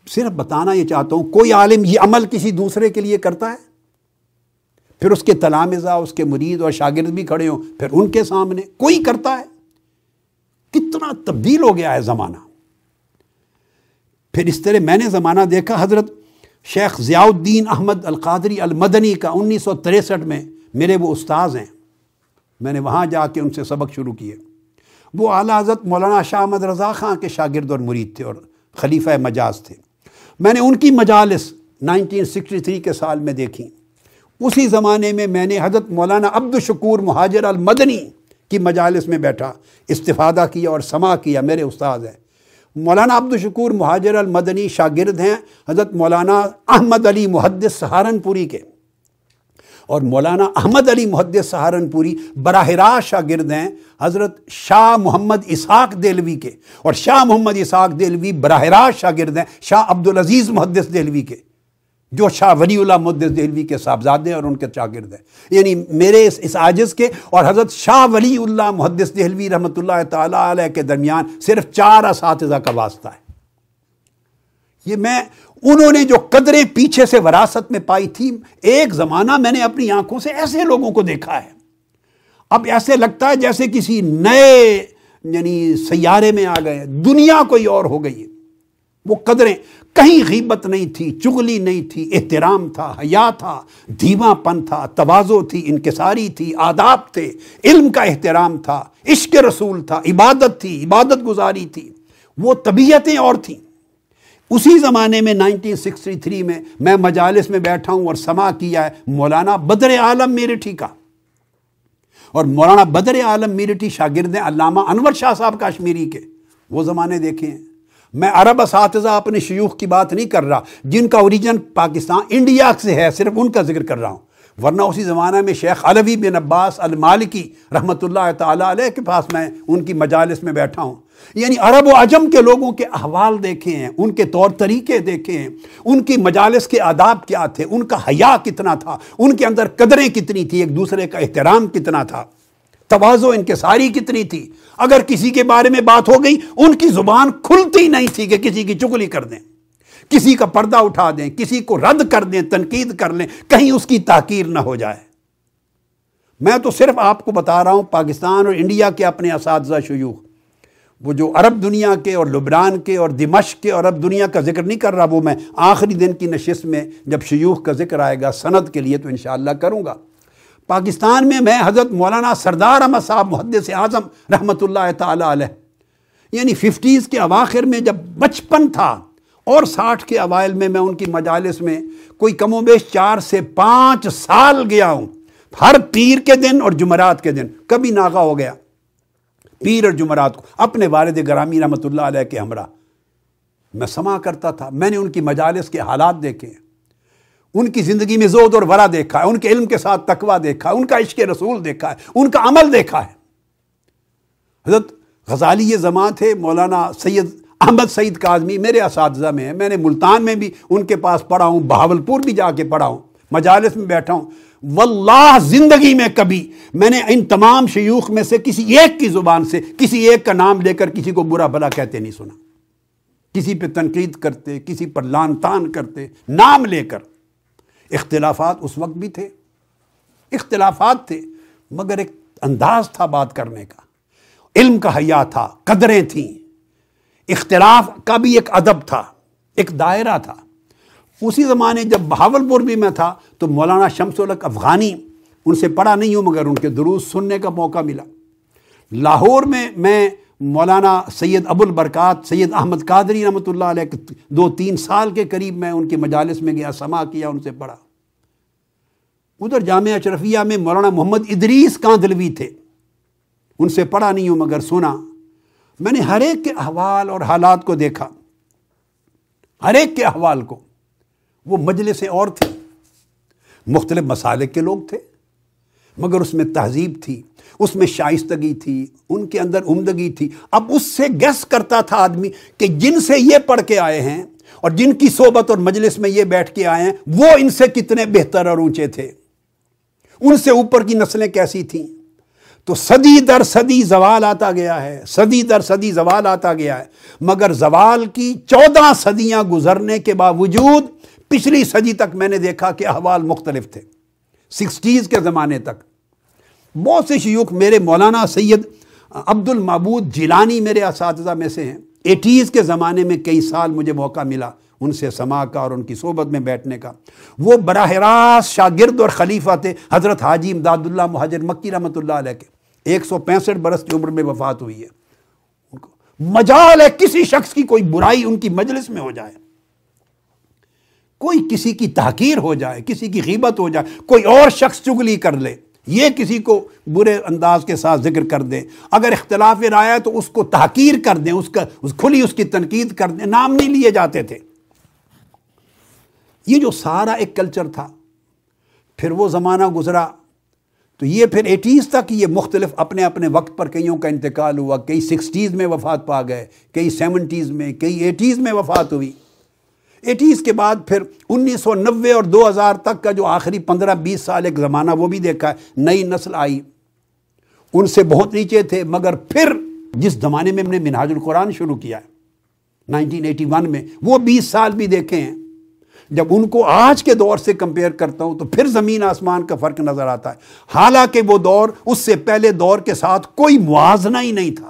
A: صرف بتانا یہ چاہتا ہوں، کوئی عالم یہ عمل کسی دوسرے کے لیے کرتا ہے؟ پھر اس کے تلامزہ اس کے مرید اور شاگرد بھی کھڑے ہوں، پھر ان کے سامنے کوئی کرتا ہے؟ کتنا تبدیل ہو گیا ہے زمانہ۔ پھر اس طرح میں نے زمانہ دیکھا، حضرت شیخ ضیاء الدین احمد القادری المدنی کا انیس سو تریسٹھ میں میرے وہ استاذ ہیں۔ میں نے وہاں جا کے ان سے سبق شروع کیے وہ اعلیٰ حضرت مولانا شاہ احمد رضا خان کے شاگرد اور مرید تھے اور خلیفہ مجاز تھے۔ میں نے ان کی مجالس نائنٹین سکسٹی تھری کے سال میں دیکھی۔ اسی زمانے میں میں نے حضرت مولانا عبد الشکور مہاجر المدنی کی مجالس میں بیٹھا، استفادہ کیا اور سما کیا۔ میرے استاد ہیں۔ مولانا عبد الشکور مہاجر المدنی شاگرد ہیں، حضرت مولانا احمد علی محدث سہارنپوری کے۔ اور مولانا احمد علی محدث سہارنپوری براہ راست شاگرد ہیں، حضرت شاہ محمد اسحاق دلوی کے۔ اور شاہ محمد اسحاق دلوی براہ راست شاگرد ہیں، شاہ عبدالعزیز محدث دلوی کے۔ جو شاہ ولی اللہ مدس دہلوی کے صاحبزادے اور ان کے شاگرد ہیں۔ یعنی میرے اس اس عاجز کے اور حضرت شاہ ولی اللہ محدث دہلوی رحمۃ اللہ تعالیٰ علیہ کے درمیان صرف چار اساتذہ کا واسطہ ہے۔ یہ میں انہوں نے جو قدریں پیچھے سے وراثت میں پائی تھی، ایک زمانہ میں نے اپنی آنکھوں سے ایسے لوگوں کو دیکھا ہے۔ اب ایسے لگتا ہے جیسے کسی نئے یعنی سیارے میں آ گئے، دنیا کوئی اور ہو گئی ہے۔ وہ قدریں کہیں غیبت نہیں تھی، چغلی نہیں تھی، احترام تھا، حیا تھا، دھیما پن تھا توازو تھی، انکساری تھی، آداب تھے، علم کا احترام تھا، عشق رسول تھا، عبادت تھی، عبادت گزاری تھی۔ وہ طبیعتیں اور تھیں۔ اسی زمانے میں نائنٹین سکسٹی تھری میں میں مجالس میں بیٹھا ہوں اور سما کیا ہے، مولانا بدر عالم میرٹھی کا۔ اور مولانا بدر عالم میرٹھی شاگرد علامہ انور شاہ صاحب کاشمیری کے۔ وہ زمانے دیکھے ہیں میں عرب اساتذہ اپنے شیوخ کی بات نہیں کر رہا، جن کا اوریجن پاکستان، انڈیا سے ہے، صرف ان کا ذکر کر رہا ہوں۔ ورنہ اسی زمانہ میں شیخ علوی بن عباس المالکی رحمۃ اللہ تعالیٰ علیہ کے پاس میں ان کی مجالس میں بیٹھا ہوں۔ یعنی عرب و عجم کے لوگوں کے احوال دیکھے ہیں، ان کے طور طریقے دیکھے ہیں، ان کی مجالس کے آداب کیا تھے، ان کا حیا کتنا تھا، ان کے اندر قدریں کتنی تھی ایک دوسرے کا احترام کتنا تھا۔ توازو ان کے ساری کتنی تھی۔ اگر کسی کے بارے میں بات ہو گئی، ان کی زبان کھلتی نہیں تھی کہ کسی کی چگلی کر دیں۔ کسی کا پردہ اٹھا دیں، کسی کو رد کر دیں، تنقید کر لیں، کہیں اس کی تاکیر نہ ہو جائے۔ میں تو صرف آپ کو بتا رہا ہوں، پاکستان اور انڈیا کے اپنے اساتذہ شیوخ۔ وہ جو عرب دنیا کے اور لبنان کے اور دمشق کے اور عرب دنیا کا ذکر نہیں کر رہا، وہ میں آخری دن کی نشست میں جب شیوخ کا ذکر آئے گا، سند کے لیے تو انشاءاللہ کروں گا۔ پاکستان میں میں حضرت مولانا سردار احمد صاحب محدث اعظم رحمۃ اللہ تعالیٰ علیہ یعنی ففٹیز کے اواخر میں جب بچپن تھا اور ساٹھ کے اوائل میں میں ان کی مجالس میں کوئی کم و بیش چار سے پانچ سال گیا ہوں، ہر پیر کے دن اور جمعرات کے دن، کبھی ناغا ہو گیا۔ پیر اور جمعرات کو، اپنے والد گرامی رحمۃ اللہ علیہ کے ہمراہ۔ میں سما کرتا تھا، میں نے ان کی مجالس کے حالات دیکھے۔ ہیں ان کی زندگی میں زود اور ورا دیکھا ہے، ان کے علم کے ساتھ تقوی دیکھا ہے، ان کا عشق رسول دیکھا ہے، ان کا عمل دیکھا ہے۔ حضرت غزالی یہ زماں تھے، مولانا سید احمد سعید کاظمی میرے اساتذہ میں ہیں۔ میں نے ملتان میں بھی ان کے پاس پڑھا ہوں بہاولپور بھی جا کے پڑھا ہوں، مجالس میں بیٹھا ہوں۔ واللہ زندگی میں کبھی میں نے ان تمام شیوخ میں سے کسی ایک کی زبان سے کسی ایک کا نام لے کر کسی کو برا بھلا کہتے نہیں سنا۔ کسی پہ تنقید کرتے، کسی پر لان تان کرتے، نام لے کر۔ اختلافات اس وقت بھی تھے۔ اختلافات تھے، مگر ایک انداز تھا بات کرنے کا۔ علم کا حیا تھا، قدریں تھیں۔ اختلاف کا بھی ایک ادب تھا، ایک دائرہ تھا۔ اسی زمانے جب بہاول پور بھی میں تھا تو مولانا شمس الق افغانی ان سے پڑھا نہیں ہوں، مگر ان کے دروس سننے کا موقع ملا۔ لاہور میں میں مولانا سید ابو البرکات، سید احمد قادری رحمۃ اللہ علیہ دو تین سال کے قریب میں ان کے مجالس میں گیا سما کیا، ان سے پڑھا۔ ادھر جامعہ اشرفیہ میں مولانا محمد ادریس کاندلوی تھے۔ ان سے پڑھا نہیں ہوں مگر سنا۔ میں نے ہر ایک کے احوال اور حالات کو دیکھا۔ ہر ایک کے احوال کو۔ وہ مجلس اور تھے مختلف مسالے کے لوگ تھے۔ مگر اس میں تہذیب تھی، اس میں شائستگی تھی، ان کے اندر عمدگی تھی۔ اب اس سے گیس کرتا تھا آدمی کہ جن سے یہ پڑھ کے آئے ہیں اور جن کی صحبت اور مجلس میں یہ بیٹھ کے آئے ہیں، وہ ان سے کتنے بہتر اور اونچے تھے۔ ان سے اوپر کی نسلیں کیسی تھیں؟ تو صدی در صدی زوال آتا گیا ہے، صدی در صدی زوال آتا گیا ہے۔ مگر زوال کی چودہ صدیاں گزرنے کے باوجود، پچھلی صدی تک میں نے دیکھا کہ احوال مختلف تھے۔ سکسٹیز کے زمانے تک۔ بہت سے شیوخ میرے مولانا سید عبد المعبود جیلانی میرے اساتذہ میں سے ہیں۔ ایٹیز کے زمانے میں کئی سال مجھے موقع ملا ان سے سما کا اور ان کی صحبت میں بیٹھنے کا۔ وہ براہ راست شاگرد اور خلیفہ تھے، حضرت حاجی امداد اللہ مہاجر مکی رحمۃ اللہ علیہ کے۔ ایک سو پینسٹھ برس کی عمر میں وفات ہوئی ہے۔ مجال ہے کسی شخص کی کوئی برائی ان کی مجلس میں ہو جائے۔ کوئی کسی کی تحقیر ہو جائے، کسی کی غیبت ہو جائے، کوئی اور شخص چگلی کر لے، یہ کسی کو برے انداز کے ساتھ ذکر کر دیں اگر اختلاف رائے تو اس کو تحقیر کر دیں اس کا، اس کھلی اس کی تنقید کر دیں نام نہیں لیے جاتے تھے۔ یہ جو سارا ایک کلچر تھا، پھر وہ زمانہ گزرا۔ تو یہ پھر ایٹیز تک یہ مختلف اپنے اپنے وقت پر کئیوں کا انتقال ہوا، کئی سکسٹیز میں وفات پا گئے، کئی سیونٹیز میں، کئی ایٹیز میں وفات ہوئی۔ ایٹیز کے بعد پھر انیس سو نوے اور دو ہزار تک کا جو آخری پندرہ بیس سال ایک زمانہ وہ بھی دیکھا ہے، نئی نسل آئی۔ ان سے بہت نیچے تھے، مگر پھر جس زمانے میں ہم نے مناج القرآن شروع کیا ہے، نائنٹین ایٹی ون میں وہ بیس سال بھی دیکھے ہیں۔ جب ان کو آج کے دور سے کمپیئر کرتا ہوں تو پھر زمین آسمان کا فرق نظر آتا ہے۔ حالانکہ وہ دور اس سے پہلے دور کے ساتھ کوئی موازنہ ہی نہیں تھا۔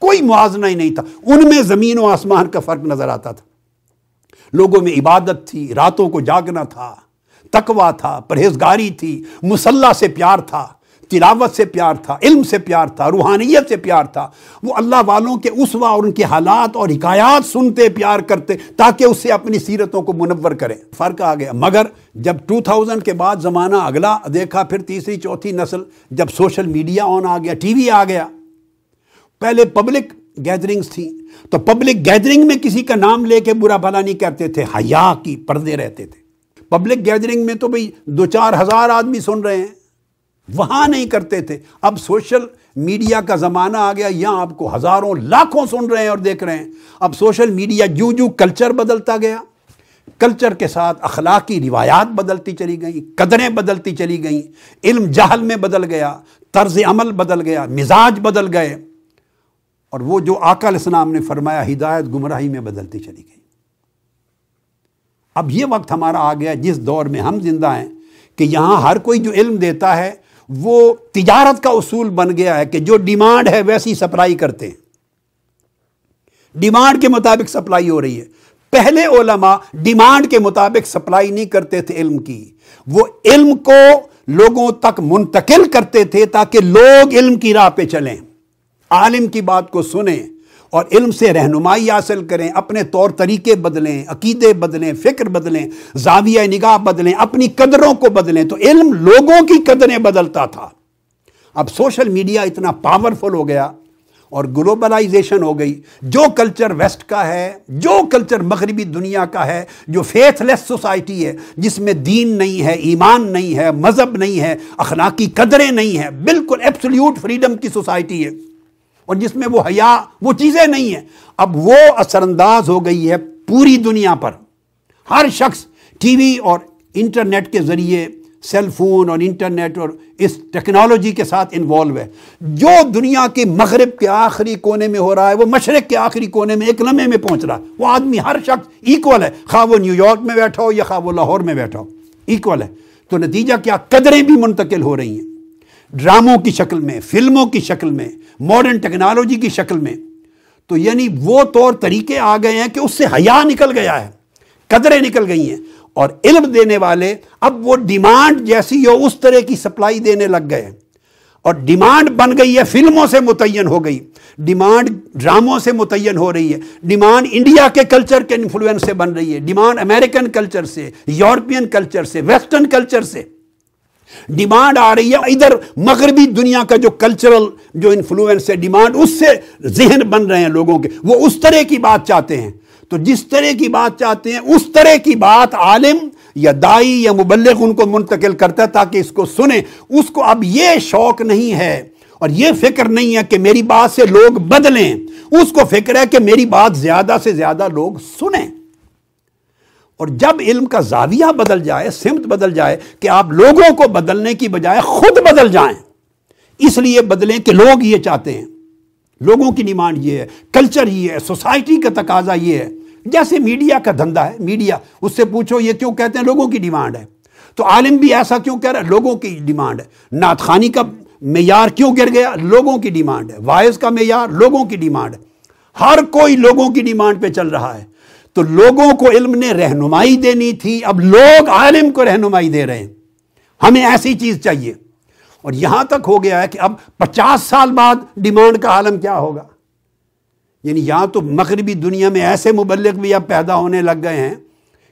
A: کوئی موازنہ ہی نہیں تھا۔ ان میں زمین و آسمان کا فرق نظر آتا تھا۔ لوگوں میں عبادت تھی، راتوں کو جاگنا تھا، تقوی تھا، پرہیزگاری تھی، مسلح سے پیار تھا، تلاوت سے پیار تھا، علم سے پیار تھا، روحانیت سے پیار تھا۔ وہ اللہ والوں کے اسوا اور ان کے حالات اور حکایات سنتے، پیار کرتے، تاکہ اس سے اپنی سیرتوں کو منور کریں فرق آ گیا۔ مگر جب ٹو تھاؤزنڈ کے بعد زمانہ اگلا، دیکھا پھر تیسری، چوتھی نسل جب سوشل میڈیا آن آ گیا، ٹی وی آ گیا۔ پہلے پبلک گیدرنگز تھیں تو پبلک گیدرنگ میں کسی کا نام لے کے برا بھلا نہیں کرتے تھے، حیا کی پردے رہتے تھے۔ پبلک گیدرنگ میں تو بھئی دو چار ہزار آدمی سن رہے ہیں۔ وہاں نہیں کرتے تھے۔ اب سوشل میڈیا کا زمانہ آ گیا، یہاں آپ کو ہزاروں، لاکھوں سن رہے ہیں اور دیکھ رہے ہیں۔ اب سوشل میڈیا جو جو کلچر بدلتا گیا۔ کلچر کے ساتھ اخلاقی روایات بدلتی چلی گئیں، قدریں بدلتی چلی گئیں۔ علم جہل میں بدل گیا، طرز عمل بدل گیا، مزاج بدل گئے۔ اور وہ جو آقا علیہ السلام نے فرمایا، ہدایت گمراہی میں بدلتی چلی گئی۔ اب یہ وقت ہمارا آ گیا، جس دور میں ہم زندہ ہیں، کہ یہاں ہر کوئی جو علم دیتا ہے، وہ تجارت کا اصول بن گیا ہے کہ جو ڈیمانڈ ہے ویسی سپلائی کرتے ہیں۔ ڈیمانڈ کے مطابق سپلائی ہو رہی ہے۔ پہلے علماء ڈیمانڈ کے مطابق سپلائی نہیں کرتے تھے علم کی۔ وہ علم کو لوگوں تک منتقل کرتے تھے تاکہ لوگ علم کی راہ پہ چلیں۔ عالم کی بات کو سنیں اور علم سے رہنمائی حاصل کریں، اپنے طور طریقے بدلیں، عقیدے بدلیں، فکر بدلیں، زاویہ نگاہ بدلیں، اپنی قدروں کو بدلیں۔ تو علم لوگوں کی قدریں بدلتا تھا۔ اب سوشل میڈیا اتنا پاورفل ہو گیا اور گلوبلائزیشن ہو گئی۔ جو کلچر ویسٹ کا ہے، جو کلچر مغربی دنیا کا ہے، جو فیتھ لیس سوسائٹی ہے، جس میں دین نہیں ہے، ایمان نہیں ہے، مذہب نہیں ہے، اخلاقی قدریں نہیں ہیں، بالکل ایپسلیوٹ فریڈم کی سوسائٹی ہے۔ اور جس میں وہ حیا، وہ چیزیں نہیں ہیں۔ اب وہ اثر انداز ہو گئی ہے پوری دنیا پر۔ ہر شخص ٹی وی اور انٹرنیٹ کے ذریعے سیل فون اور انٹرنیٹ اور اس ٹیکنالوجی کے ساتھ انوالو ہے۔ جو دنیا کے مغرب کے آخری کونے میں ہو رہا ہے، وہ مشرق کے آخری کونے میں، ایک لمحے میں پہنچ رہا ہے۔ وہ آدمی ہر شخص ایکول ہے۔ خواہ وہ نیو یارک میں بیٹھا ہو یا خواہ وہ لاہور میں بیٹھا ہو ایکول ہے۔ تو نتیجہ کیا؟ قدریں بھی منتقل ہو رہی ہیں۔ ڈراموں کی شکل میں، فلموں کی شکل میں ماڈرن ٹیکنالوجی کی شکل میں۔ تو یعنی وہ طور طریقے آ گئے ہیں کہ اس سے حیا نکل گیا ہے، قدریں نکل گئی ہیں۔ اور علم دینے والے اب وہ ڈیمانڈ جیسی ہو اس طرح کی سپلائی دینے لگ گئے اور ڈیمانڈ بن گئی ہے، فلموں سے متعین ہو گئی۔ ڈیمانڈ ڈراموں سے متعین ہو رہی ہے۔ ڈیمانڈ انڈیا کے کلچر کے انفلوئنس سے بن رہی ہے۔ ڈیمانڈ امریکن کلچر سے یورپین کلچر سے ویسٹرن کلچر سے۔ ڈیمانڈ آ رہی ہے. ادھر مغربی دنیا کا جو کلچرل جو انفلوئنس ہے ڈیمانڈ اس سے ذہن بن رہے ہیں لوگوں کے. وہ اس طرح کی بات چاہتے ہیں. تو جس طرح کی بات چاہتے ہیں، اس طرح کی بات عالم یا دائی یا مبلغ ان کو منتقل کرتا ہے تاکہ اس کو سنیں اس کو اب یہ شوق نہیں ہے اور یہ فکر نہیں ہے کہ میری بات سے لوگ بدلیں. اس کو فکر ہے کہ میری بات زیادہ سے زیادہ لوگ سنیں. اور جب علم کا زاویہ بدل جائے، سمت بدل جائے کہ آپ لوگوں کو بدلنے کی بجائے خود بدل جائیں۔ اس لیے بدلیں کہ لوگ یہ چاہتے ہیں۔ لوگوں کی ڈیمانڈ یہ ہے، کلچر یہ ہے، سوسائٹی کا تقاضا یہ ہے۔ جیسے میڈیا کا دھندا ہے، میڈیا، اس سے پوچھو یہ کیوں کہتے ہیں؟ لوگوں کی ڈیمانڈ ہے۔ تو عالم بھی ایسا کیوں کہہ رہا ہے؟ لوگوں کی ڈیمانڈ ہے۔ نعت خانی کا معیار کیوں گر گیا؟ لوگوں کی ڈیمانڈ ہے۔ وائز کا معیار لوگوں کی ڈیمانڈ ہے۔ ہر کوئی لوگوں کی ڈیمانڈ پہ چل رہا ہے۔ تو لوگوں کو علم نے رہنمائی دینی تھی، اب لوگ عالم کو رہنمائی دے رہے ہیں۔ ہمیں ایسی چیز چاہیے۔ اور یہاں تک ہو گیا ہے کہ اب پچاس سال بعد ڈیمانڈ کا عالم کیا ہوگا؟ یعنی یہاں تو مغربی دنیا میں ایسے مبلغ بھی اب پیدا ہونے لگ گئے ہیں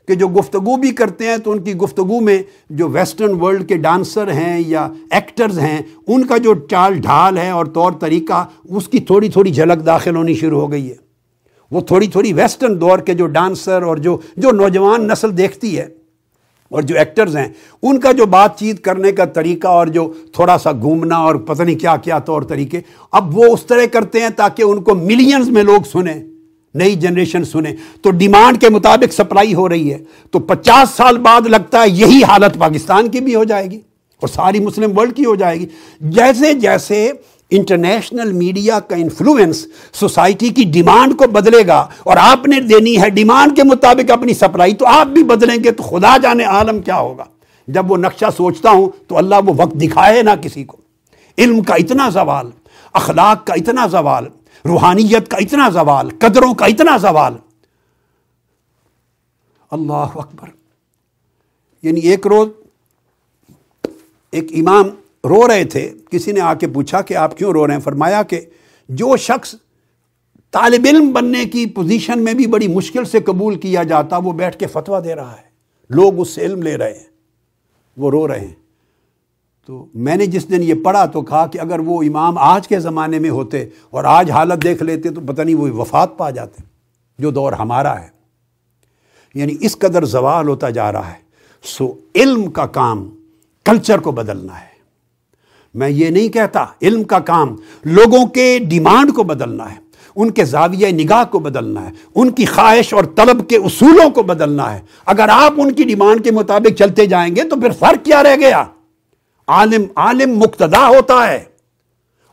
A: کہ جو گفتگو بھی کرتے ہیں تو ان کی گفتگو میں جو ویسٹرن ورلڈ کے ڈانسر ہیں یا ایکٹرز ہیں، ان کا جو چال ڈھال ہے اور طور طریقہ، اس کی تھوڑی تھوڑی جھلک داخل ہونی شروع ہو گئی ہے۔ وہ تھوڑی تھوڑی ویسٹرن دور کے جو ڈانسر اور جو جو نوجوان نسل دیکھتی ہے اور جو ایکٹرز ہیں، ان کا جو بات چیت کرنے کا طریقہ اور جو تھوڑا سا گھومنا اور پتہ نہیں کیا کیا طور طریقے، اب وہ اس طرح کرتے ہیں تاکہ ان کو ملینز میں لوگ سنیں، نئی جنریشن سنیں۔ تو ڈیمانڈ کے مطابق سپلائی ہو رہی ہے۔ تو پچاس سال بعد لگتا ہے یہی حالت پاکستان کی بھی ہو جائے گی اور ساری مسلم ورلڈ کی ہو جائے گی۔ جیسے جیسے انٹرنیشنل میڈیا کا انفلوئنس سوسائٹی کی ڈیمانڈ کو بدلے گا اور آپ نے دینی ہے ڈیمانڈ کے مطابق اپنی سپلائی، تو آپ بھی بدلیں گے، تو خدا جانے عالم کیا ہوگا۔ جب وہ نقشہ سوچتا ہوں، تو اللہ وہ وقت دکھائے نہ کسی کو۔ علم کا اتنا زوال، اخلاق کا اتنا زوال، روحانیت کا اتنا زوال، قدروں کا اتنا زوال۔ اللہ اکبر۔ یعنی ایک روز ایک امام رو رہے تھے، کسی نے آ کے پوچھا کہ آپ کیوں رو رہے ہیں؟ فرمایا کہ جو شخص طالب علم بننے کی پوزیشن میں بھی بڑی مشکل سے قبول کیا جاتا، وہ بیٹھ کے فتویٰ دے رہا ہے۔ لوگ اس سے علم لے رہے ہیں، وہ رو رہے ہیں۔ تو میں نے جس دن یہ پڑھا تو کہا کہ اگر وہ امام آج کے زمانے میں ہوتے اور آج حالت دیکھ لیتے تو پتہ نہیں وہ وفات پا جاتے، جو دور ہمارا ہے۔ یعنی اس قدر زوال ہوتا جا رہا ہے۔ سو علم کا کام کلچر کو بدلنا ہے۔ میں یہ نہیں کہتا، علم کا کام لوگوں کے ڈیمانڈ کو بدلنا ہے، ان کے زاویہ نگاہ کو بدلنا ہے، ان کی خواہش اور طلب کے اصولوں کو بدلنا ہے۔ اگر آپ ان کی ڈیمانڈ کے مطابق چلتے جائیں گے تو پھر فرق کیا رہ گیا؟ عالم عالم مقتدا ہوتا ہے۔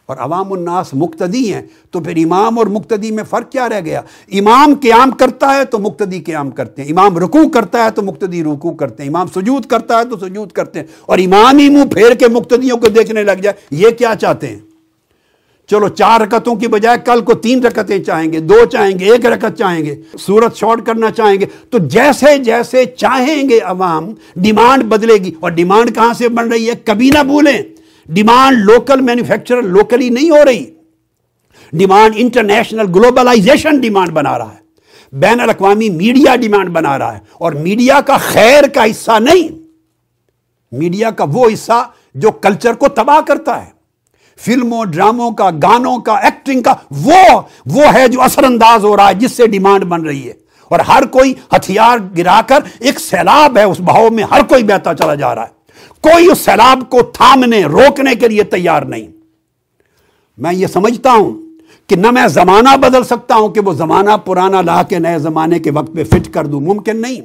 A: اور عوام الناس مقتدی ہیں، تو پھر امام اور مقتدی میں فرق کیا رہ گیا؟ امام قیام کرتا ہے تو مقتدی قیام کرتے ہیں، امام رکوع کرتا ہے تو مقتدی رکوع کرتے ہیں، امام سجود کرتا ہے تو سجود کرتے ہیں اور امام ہی منہ پھیر کے مقتدیوں کو دیکھنے لگ جائے، یہ کیا چاہتے ہیں؟ چلو چار رکتوں کی بجائے کل کو تین رکتیں چاہیں گے، دو چاہیں گے، ایک رکت چاہیں گے، سورت شارٹ کرنا چاہیں گے، تو جیسے جیسے چاہیں گے عوام، ڈیمانڈ بدلے گی اور ڈیمانڈ کہاں سے بن رہی ہے؟ کبھی نہ بھولیں۔ ڈیمانڈ لوکل مینوفیکچرر لوکلی نہیں ہو رہی۔ ڈیمانڈ انٹرنیشنل گلوبلائزیشن ڈیمانڈ بنا رہا ہے۔ بین الاقوامی میڈیا ڈیمانڈ بنا رہا ہے۔ اور میڈیا کا خیر کا حصہ نہیں۔ میڈیا کا وہ حصہ جو کلچر کو تباہ کرتا ہے۔ فلموں ڈراموں کا، گانوں کا ایکٹنگ کا، وہ وہ ہے جو اثر انداز ہو رہا ہے، جس سے ڈیمانڈ بن رہی ہے۔ اور ہر کوئی ہتھیار گرا کر ایک سیلاب ہے، اس بہاؤ میں ہر کوئی بہتا چلا جا رہا ہے۔ کوئی اس سیلاب کو تھامنے، روکنے کے لیے تیار نہیں۔ میں یہ سمجھتا ہوں کہ نہ میں زمانہ بدل سکتا ہوں کہ وہ زمانہ پرانا لا کے نئے زمانے کے وقت پہ فٹ کر دوں، ممکن نہیں۔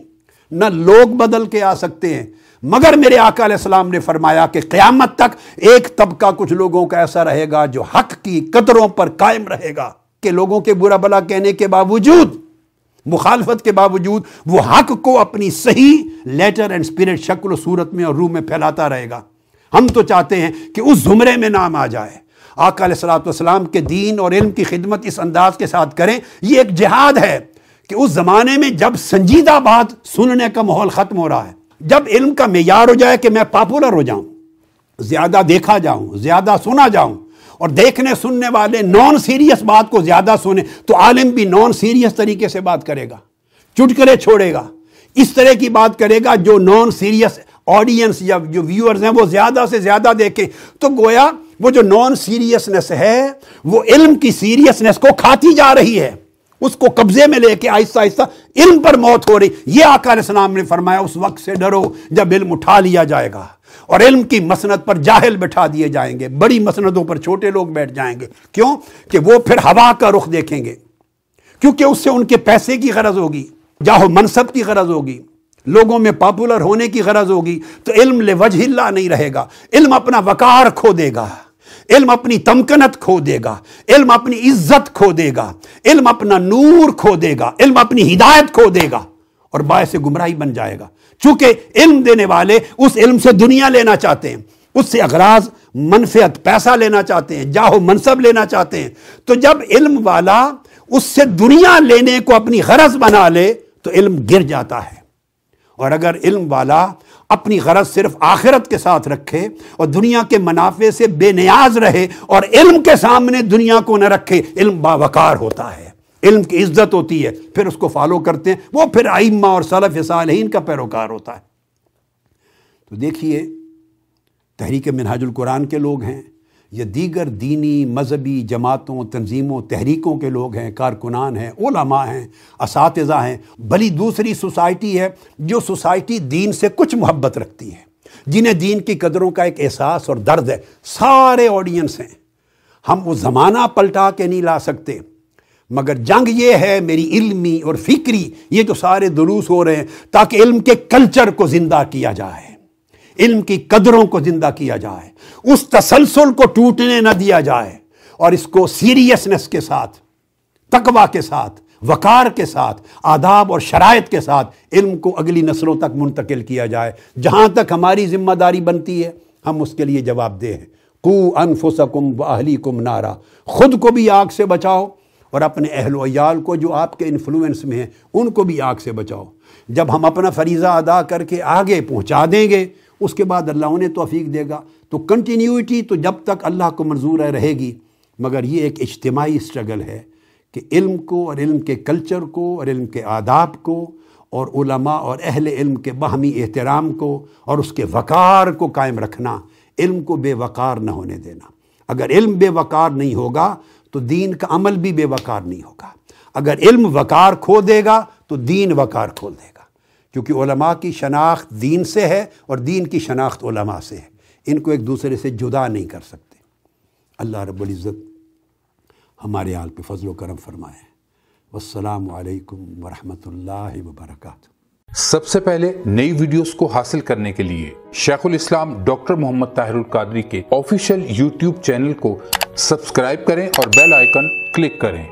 A: نہ لوگ بدل کے آ سکتے ہیں۔ مگر میرے آقا علیہ السلام نے فرمایا کہ قیامت تک ایک طبقہ کچھ لوگوں کا ایسا رہے گا جو حق کی قدروں پر قائم رہے گا کہ لوگوں کے برا بلا کہنے کے باوجود مخالفت کے باوجود وہ حق کو اپنی صحیح لیٹر اینڈ اسپرٹ شکل و صورت میں اور روح میں پھیلاتا رہے گا۔ ہم تو چاہتے ہیں کہ اس زمرے میں نام آ جائے۔ آقا علیہ السلاۃ والسلام کے دین اور علم کی خدمت اس انداز کے ساتھ کریں۔ یہ ایک جہاد ہے کہ اس زمانے میں جب سنجیدہ بات سننے کا ماحول ختم ہو رہا ہے، جب علم کا معیار ہو جائے کہ میں پاپولر ہو جاؤں، زیادہ دیکھا جاؤں، زیادہ سنا جاؤں اور دیکھنے سننے والے نان سیریس بات کو زیادہ سنے تو عالم بھی نان سیریس طریقے سے بات کرے گا، چٹکلے چھوڑے گا۔ اس طرح کی بات کرے گا جو نان سیریس آڈینس یا جو ویورز ہیں وہ زیادہ سے زیادہ دیکھیں۔ تو گویا وہ جو نان سیریسنس ہے، وہ علم کی سیریسنس کو کھاتی جا رہی ہے۔ اس کو قبضے میں لے کے آہستہ آہستہ علم پر موت ہو رہی۔ یہ آقا علیہ السلام نے فرمایا، اس وقت سے ڈرو جب علم اٹھا لیا جائے گا۔ اور علم کی مسند پر جاہل بٹھا دیے جائیں گے، بڑی مسندوں پر چھوٹے لوگ بیٹھ جائیں گے۔ کیوں؟ کہ وہ پھر ہوا کا رخ دیکھیں گے۔ کیونکہ اس سے ان کے پیسے کی غرض ہوگی، جاہو منصب کی غرض ہوگی، لوگوں میں پاپولر ہونے کی غرض ہوگی۔ تو علم لے وجہ اللہ نہیں رہے گا۔ علم اپنا وقار کھو دے گا۔ علم اپنی تمکنت کھو دے گا۔ علم اپنی عزت کھو دے گا۔ علم اپنا نور کھو دے گا۔ علم اپنی ہدایت کھو دے گا۔ اور باعث گمراہی بن جائے گا۔ چونکہ علم دینے والے اس علم سے دنیا لینا چاہتے ہیں، اس سے اغراض منفیت پیسہ لینا چاہتے ہیں جاہو منصب لینا چاہتے ہیں۔ تو جب علم والا اس سے دنیا لینے کو اپنی غرض بنا لے، تو علم گر جاتا ہے۔ اور اگر علم والا اپنی غرض صرف آخرت کے ساتھ رکھے اور دنیا کے منافع سے بے نیاز رہے اور علم کے سامنے دنیا کو نہ رکھے، علم باوقار ہوتا ہے۔ علم کی عزت ہوتی ہے، پھر اس کو فالو کرتے ہیں۔ وہ پھر آئمہ اور صلف صالحین کا پیروکار ہوتا ہے۔ تو دیکھیے، تحریک منہاج القرآن کے لوگ ہیں یہ دیگر دینی مذہبی جماعتوں، تنظیموں، تحریکوں کے لوگ ہیں، کارکنان ہیں، علماء ہیں، اساتذہ ہیں۔ بلی دوسری سوسائٹی ہے جو سوسائٹی دین سے کچھ محبت رکھتی ہے۔ جنہیں دین کی قدروں کا ایک احساس اور درد ہے۔ سارے آڈینس ہیں۔ ہم وہ زمانہ پلٹا کے نہیں لا سکتے۔ مگر جنگ یہ ہے میری علمی اور فکری، یہ جو سارے دروس ہو رہے ہیں، تاکہ علم کے کلچر کو زندہ کیا جائے۔ علم کی قدروں کو زندہ کیا جائے۔ اس تسلسل کو ٹوٹنے نہ دیا جائے۔ اور اس کو سیریسنس کے ساتھ، تقوی کے ساتھ، وقار کے ساتھ، آداب اور شرائط کے ساتھ علم کو اگلی نسلوں تک منتقل کیا جائے۔ جہاں تک ہماری ذمہ داری بنتی ہے، ہم اس کے لیے جواب دہ ہیں۔ کو انفسکم و اہلی کم نارا۔ خود کو بھی آگ سے بچاؤ۔ اور اپنے اہل و عیال کو جو آپ کے انفلوئنس میں ہیں، ان کو بھی آگ سے بچاؤ۔ جب ہم اپنا فریضہ ادا کر کے آگے پہنچا دیں گے، اس کے بعد اللہ انہیں توفیق دے گا۔ تو کنٹینیوٹی تو جب تک اللہ کو منظور ہے رہے گی، مگر یہ ایک اجتماعی اسٹرگل ہے کہ علم کو اور علم کے کلچر کو اور علم کے آداب کو اور علماء اور اہل علم کے باہمی احترام کو اور اس کے وقار کو قائم رکھنا، علم کو بے وقار نہ ہونے دینا۔ اگر علم بے وقار نہیں ہوگا تو دین کا عمل بھی بے وقار نہیں ہوگا۔ اگر علم وقار کھو دے گا تو دین وقار کھول دے گا۔ کیونکہ علماء کی شناخت دین سے ہے اور دین کی شناخت علماء سے ہے۔ ان کو ایک دوسرے سے جدا نہیں کر سکتے۔ اللہ رب العزت ہمارے حال پہ فضل و کرم فرمائے۔ والسلام علیکم ورحمۃ اللہ وبرکاتہ۔
B: سب سے پہلے نئی ویڈیوز کو حاصل کرنے کے لیے شیخ الاسلام ڈاکٹر محمد طاہر القادری کے آفیشیل یوٹیوب چینل کو سبسکرائب کریں اور بیل آئیکن کلک کریں۔